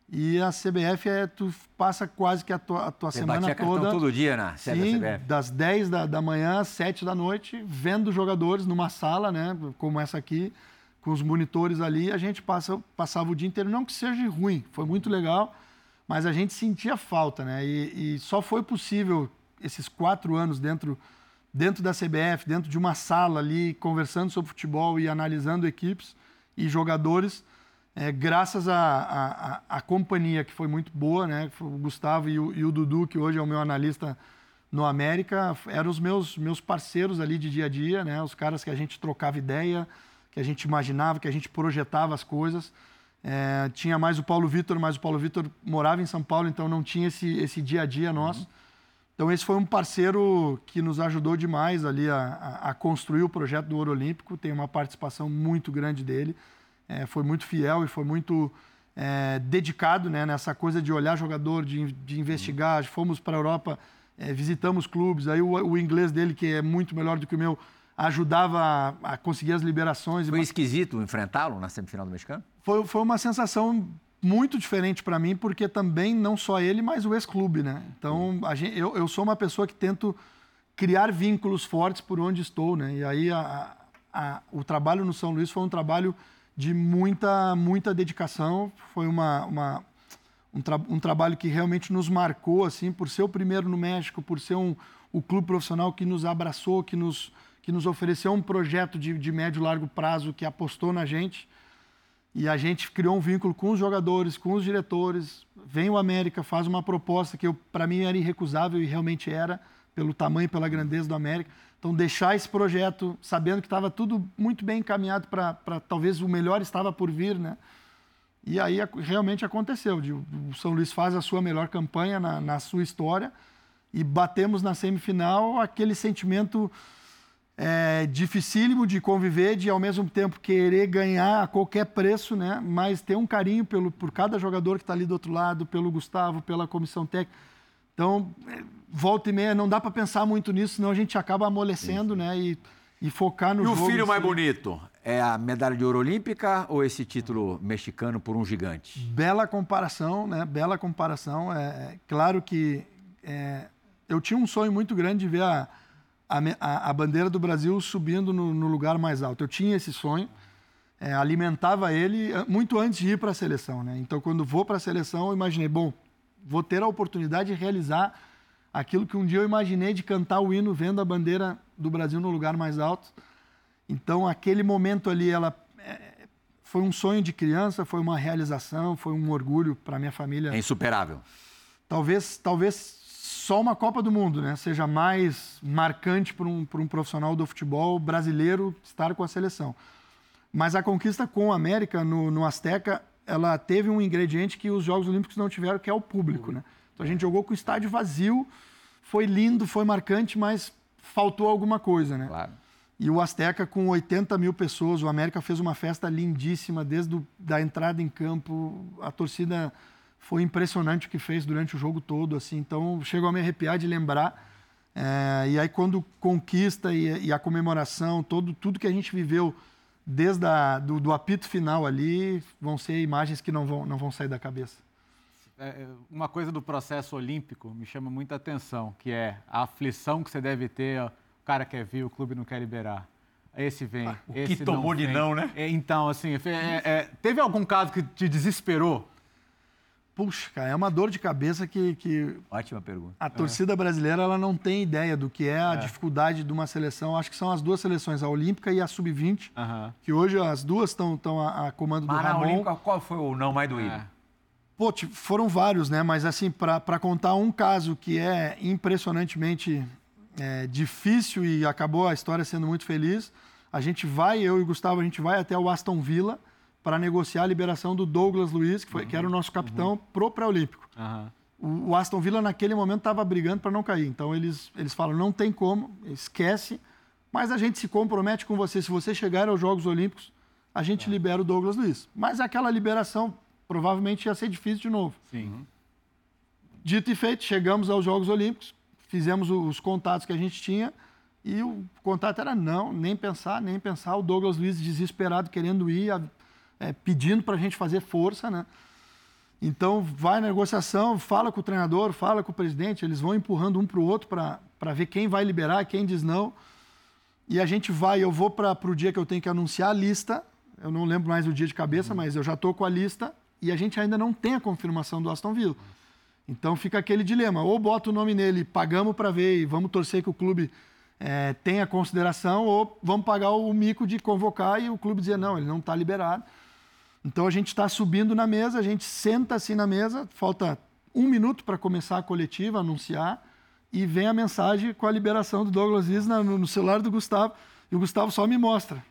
E a CBF é, tu passa quase que a tua, a tua Você semana toda.
todo dia na
sim, da CBF. Das 10 da, da manhã às 7 da noite, vendo jogadores numa sala, né? Como essa aqui, com os monitores ali, a gente passa, passava o dia inteiro. Não que seja ruim, foi muito legal, mas a gente sentia falta, né? E, e só foi possível esses quatro anos dentro, dentro da CBF, dentro de uma sala ali, conversando sobre futebol e analisando equipes e jogadores é, graças à companhia que foi muito boa, né? O Gustavo e o, e o, Dudu, que hoje é o meu analista no América, eram os meus, meus parceiros ali de dia a dia, né? Os caras que a gente trocava ideia, que a gente imaginava, que a gente projetava as coisas. É, tinha mais o Paulo Vitor, mas o Paulo Vitor morava em São Paulo, então não tinha esse, esse dia a dia nosso. Uhum. Então esse foi um parceiro que nos ajudou demais ali a, a, a construir o projeto do Ouro Olímpico. Tem uma participação muito grande dele é, foi muito fiel e foi muito é, dedicado né, nessa coisa de olhar jogador, de, de investigar. Fomos para a Europa, é, visitamos clubes, aí o, o, inglês dele, que é muito melhor do que o meu, ajudava a, a conseguir as liberações.
Foi esquisito enfrentá-lo na semifinal do mexicano?
Foi, foi uma sensação muito diferente para mim, porque também não só ele, mas o ex-clube, né? Então, gente, eu, eu sou uma pessoa que tento criar vínculos fortes por onde estou, né? E aí a, a, o trabalho no São Luís foi um trabalho de muita, muita dedicação. Foi uma, uma um, tra um, trabalho que realmente nos marcou, assim, por ser o primeiro no México, por ser um, o clube profissional que nos abraçou, que nos, que nos ofereceu um projeto de, de médio e largo prazo, que apostou na gente. E a gente criou um vínculo com os jogadores, com os diretores. Vem o América, faz uma proposta que para mim era irrecusável e realmente era, pelo tamanho e pela grandeza do América. Então, deixar esse projeto sabendo que estava tudo muito bem encaminhado para talvez o melhor estava por vir, né? E aí realmente aconteceu. O São Luís faz a sua melhor campanha na, na sua história e batemos na semifinal aquele sentimento é, dificílimo de conviver, de ao mesmo tempo querer ganhar a qualquer preço, né? Mas ter um carinho pelo, por cada jogador que está ali do outro lado, pelo Gustavo, pela comissão técnica. Então, volta e meia, não dá para pensar muito nisso, senão a gente acaba amolecendo, Sim. né? E, e focar no
e
jogo.
E o filho mais bonito? É a medalha de ouro olímpica ou esse título mexicano por um gigante?
Bela comparação, né? Bela comparação. É, é claro que é, eu tinha um sonho muito grande de ver a, a, a bandeira do Brasil subindo no, no, lugar mais alto. Eu tinha esse sonho, é, alimentava ele muito antes de ir para a seleção, né? Então, quando vou para a seleção, eu imaginei, bom, vou ter a oportunidade de realizar aquilo que um dia eu imaginei de cantar o hino vendo a bandeira do Brasil no lugar mais alto. Então, aquele momento ali, ela é, foi um sonho de criança, foi uma realização, foi um orgulho para minha família.
É insuperável.
Talvez, talvez só uma Copa do Mundo, né, seja mais marcante para um, um profissional do futebol brasileiro estar com a seleção. Mas a conquista com a América no, no Azteca, ela teve um ingrediente que os Jogos Olímpicos não tiveram, que é o público, né? Então a gente jogou com o estádio vazio, foi lindo, foi marcante, mas faltou alguma coisa, né?
Claro.
E o Azteca com 80 mil pessoas, o América fez uma festa lindíssima desde a da entrada em campo, a torcida foi impressionante o que fez durante o jogo todo, assim. Então chegou a me arrepiar de lembrar. É, e aí quando conquista e, e, a comemoração, todo tudo que a gente viveu desde a, do, do apito final ali, vão ser imagens que não vão, não vão sair da cabeça.
É, é, uma coisa do processo olímpico me chama muita atenção, que é a aflição que você deve ter, o cara quer vir, o clube não quer liberar. Esse vem, ah,
o
esse
que tomou
de
não, né?
É, então, assim, é, é, teve algum caso que te desesperou?
Puxa, cara, é uma dor de cabeça que, que
Ótima pergunta.
a torcida brasileira ela não tem ideia do que é a dificuldade de uma seleção. Acho que são as duas seleções, a Olímpica e a Sub-20,
Aham.
que hoje as duas estão a, a comando do
Mas na
Ramon.
Olímpica, qual foi o não mais doído?
É.
Pô, tipo, foram vários, né? Mas assim, para contar um caso que é impressionantemente é, difícil e acabou a história sendo muito feliz, a gente vai, eu e o Gustavo, a gente vai até o Aston Villa para negociar a liberação do Douglas Luiz, que, foi, que era o nosso capitão, pro pré-olímpico.
Aham.
O, o Aston Villa naquele momento estava brigando para não cair. Então eles, eles falam, não tem como, esquece, mas a gente se compromete com você. Se você chegar aos Jogos Olímpicos, a gente libera o Douglas Luiz. Mas aquela liberação provavelmente ia ser difícil de novo.
Sim.
Dito e feito, chegamos aos Jogos Olímpicos, fizemos os contatos que a gente tinha e o contato era não, nem pensar, nem pensar. O Douglas Luiz desesperado, querendo ir, é, pedindo para a gente fazer força, né? Então, vai na negociação, fala com o treinador, fala com o presidente, eles vão empurrando um para o outro para ver quem vai liberar, quem diz não. E a gente vai, eu vou para o dia que eu tenho que anunciar a lista, eu não lembro mais o dia de cabeça, mas eu já estou com a lista e a gente ainda não tem a confirmação do Aston Villa. Então fica aquele dilema, ou bota o nome nele, pagamos para ver e vamos torcer que o clube eh, tenha consideração, ou vamos pagar o mico de convocar e o clube dizer, não, ele não está liberado. Então a gente está subindo na mesa, a gente senta assim na mesa, falta um minuto para começar a coletiva, anunciar, e vem a mensagem com a liberação do Douglas no, no celular do Gustavo, e o Gustavo só me mostra.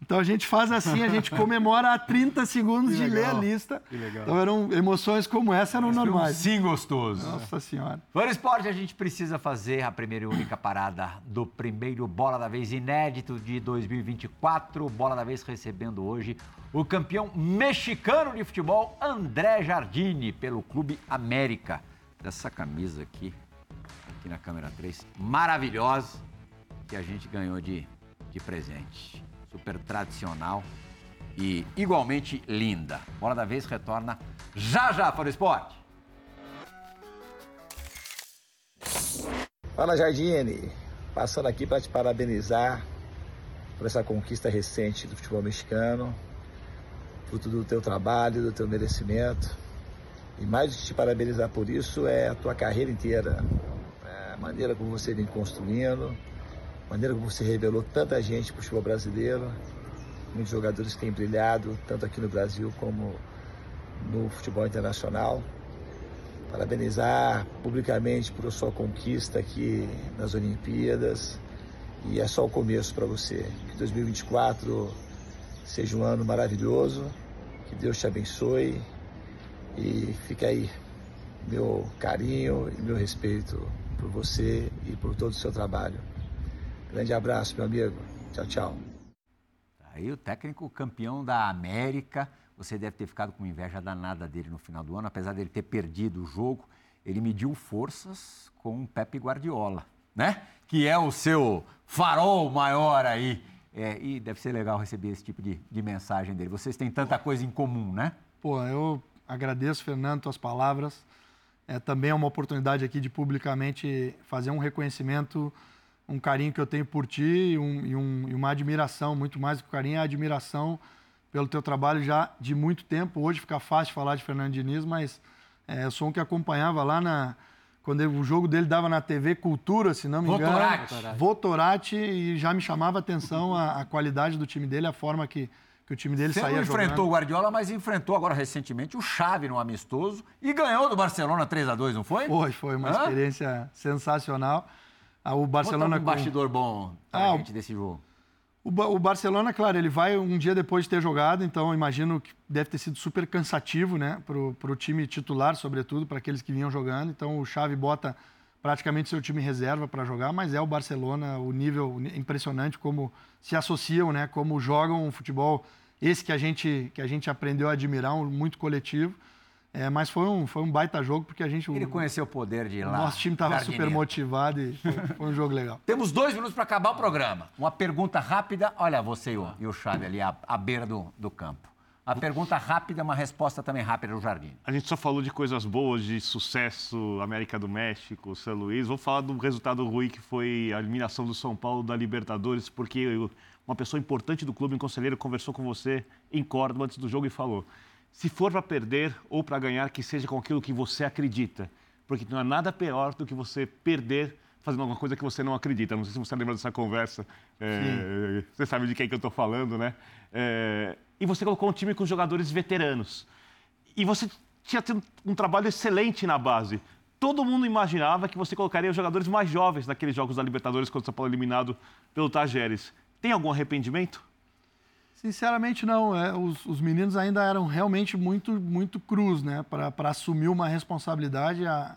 Então a gente faz assim, a gente comemora a 30 segundos de ler a lista. Então eram emoções como essa eram normais.
Sim, gostoso.
Nossa senhora.
Fã Esporte, a gente precisa fazer a primeira e única parada do primeiro Bola da Vez inédito de 2024. Bola da Vez recebendo hoje o campeão mexicano de futebol, André Jardine, pelo Clube América. Dessa camisa aqui, aqui na câmera 3, maravilhosa, que a gente ganhou de, de presente. Super tradicional e igualmente linda. Bola da Vez retorna já já para o esporte.
Fala Jardine, passando aqui para te parabenizar por essa conquista recente do futebol mexicano, fruto do teu trabalho, do teu merecimento. E mais do que te parabenizar por isso é a tua carreira inteira, É a maneira como você vem construindo, maneira como você revelou tanta gente para o futebol brasileiro, muitos jogadores que têm brilhado, tanto aqui no Brasil como no futebol internacional parabenizar publicamente por sua conquista aqui nas Olimpíadas e é só o começo para você. Que 2024 seja um ano maravilhoso, que Deus te abençoe e fica aí meu carinho e meu respeito por você e por todo o seu trabalho. Grande abraço, meu amigo. Tchau, tchau.
Aí o técnico campeão da América, você deve ter ficado com inveja danada dele no final do ano, apesar dele ter perdido o jogo, ele mediu forças com o Pepe Guardiola, né? Que é o seu farol maior aí. É, e deve ser legal receber esse tipo de, de mensagem dele. Vocês têm tanta coisa em comum, né?
Pô, eu agradeço, Fernando, tuas palavras. É também é uma oportunidade aqui de publicamente fazer um reconhecimento, um carinho que eu tenho por ti e, um- e um- e uma admiração, muito mais do que carinho, é a admiração pelo teu trabalho já de muito tempo. Hoje fica fácil falar de Fernando Diniz, mas é, eu sou um que acompanhava lá na... Quando o jogo dele dava na TV Cultura, se não me engano.
Votorati.
Votorati, e já me chamava a atenção a, a qualidade do time dele, a forma que, que o time dele
Você
saía
não
jogando.
enfrentou o Guardiola, mas enfrentou agora recentemente o Xavi no amistoso e ganhou do Barcelona 3 a 2 não foi?
Foi, foi uma
Hã?
experiência sensacional. Ah, O Barcelona
um
com-
bastidor bom pra
Ah, o-
gente desse jogo.
O, Ba- o Barcelona, claro, ele vai um dia depois de ter jogado, então eu imagino que deve ter sido super cansativo, né, pro, pro time titular, sobretudo, para aqueles que vinham jogando. Então o Xavi bota praticamente seu time reserva para jogar, mas é o Barcelona, o nível o impressionante como se associam, né, como jogam um futebol esse que a gente que a gente aprendeu a admirar, um, muito coletivo. É, mas foi um, foi um baita jogo porque a gente
Ele
o,
conheceu o poder de ir lá.
nosso time estava super motivado e foi, foi um jogo legal.
Temos dois minutos para acabar o programa. Uma pergunta rápida. Olha, você e o, e o ali à, à beira do, do campo. A pergunta rápida, uma resposta também rápida do Jardim.
A gente só falou de coisas boas, de sucesso, América do México, São Luís. Vou falar do resultado ruim que foi a eliminação do São Paulo da Libertadores, porque uma pessoa importante do clube, um conselheiro, conversou com você em Córdoba antes do jogo e falou: Se for para perder ou para ganhar, que seja com aquilo que você acredita. Porque não há nada pior do que você perder fazendo alguma coisa que você não acredita. Não sei se você lembra dessa conversa. É, você sabe de quem que eu estou falando, né? É, e você colocou um time com jogadores veteranos. E você tinha tido um trabalho excelente na base. Todo mundo imaginava que você colocaria os jogadores mais jovens naqueles jogos da Libertadores quando o São Paulo é eliminado pelo Tajeres. Tem algum arrependimento?
Sinceramente, não. É, os, os, meninos ainda eram realmente muito, muito crus, né? Para assumir uma responsabilidade. A,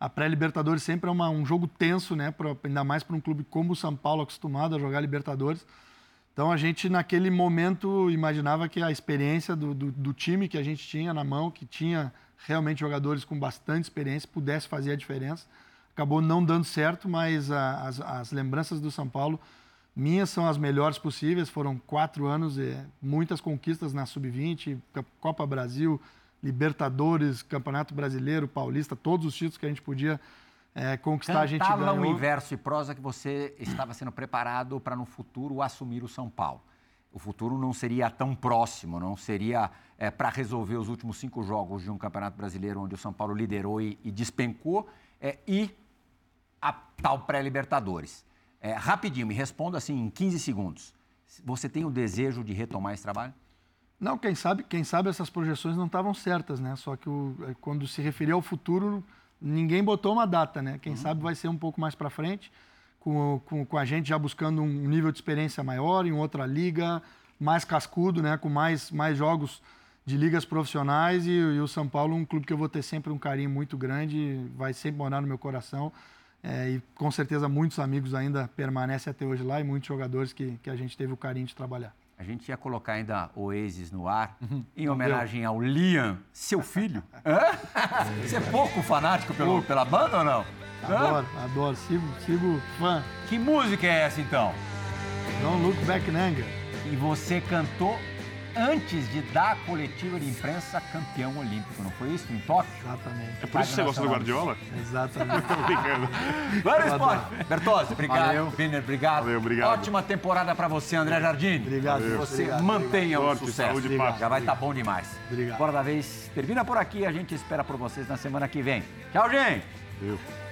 a pré-Libertadores sempre é uma, um jogo tenso, né? Pra, ainda mais para um clube como o São Paulo, acostumado a jogar Libertadores. Então a gente, naquele momento, imaginava que a experiência do, do, do time que a gente tinha na mão, que tinha realmente jogadores com bastante experiência, pudesse fazer a diferença. Acabou não dando certo, mas a, as, as lembranças do São Paulo minhas são as melhores possíveis. Foram quatro anos e muitas conquistas na Sub-20, Copa Brasil, Libertadores, Campeonato Brasileiro, Paulista, todos os títulos que a gente podia é, conquistar, Cantava a gente ganhou.
um inverso e prosa que você estava sendo preparado para no futuro assumir o São Paulo. O futuro não seria tão próximo, não seria é, para resolver os últimos cinco jogos de um Campeonato Brasileiro onde o São Paulo liderou e, e despencou é, e a tal pré-Libertadores. É, rapidinho, me responda assim em 15 segundos. Você tem o desejo de retomar esse trabalho?
Não, quem sabe, quem sabe essas projeções não estavam certas, né? Só que o, é, quando se referia ao futuro, ninguém botou uma data, né? Quem uhum. sabe vai ser um pouco mais para frente, com, com, com, a gente já buscando um nível de experiência maior, em outra liga, mais cascudo, né? Com mais, mais jogos de ligas profissionais e, e o São Paulo um clube que eu vou ter sempre um carinho muito grande, vai sempre morar no meu coração. É, e com certeza muitos amigos ainda permanecem até hoje lá e muitos jogadores que, que a gente teve o carinho de trabalhar.
A gente ia colocar ainda Oasis no ar, uhum. em homenagem ao Liam, seu filho. Você é pouco fanático pelo, pela banda ou não?
Adoro, Hã? adoro. Sigo, sigo fã.
Que música é essa então?
Don't Look Back in Anger.
E você cantou antes de dar a coletiva de imprensa campeão olímpico, não foi isso? Em Tóquio?
Exatamente.
É por isso que você gosta do Guardiola?
Exatamente.
Estou brincando.
Vamos, esporte. Bertozzi, obrigado.
Valeu.
Viner, obrigado.
Valeu, obrigado.
Ótima temporada para você, André Jardim.
Obrigado.
Que você
obrigado,
mantenha
obrigado.
o sucesso.
Saúde, paz.
Já vai estar tá bom demais.
Obrigado.
Bora da vez termina por aqui. A gente espera por vocês na semana que vem. Tchau, gente.
Valeu.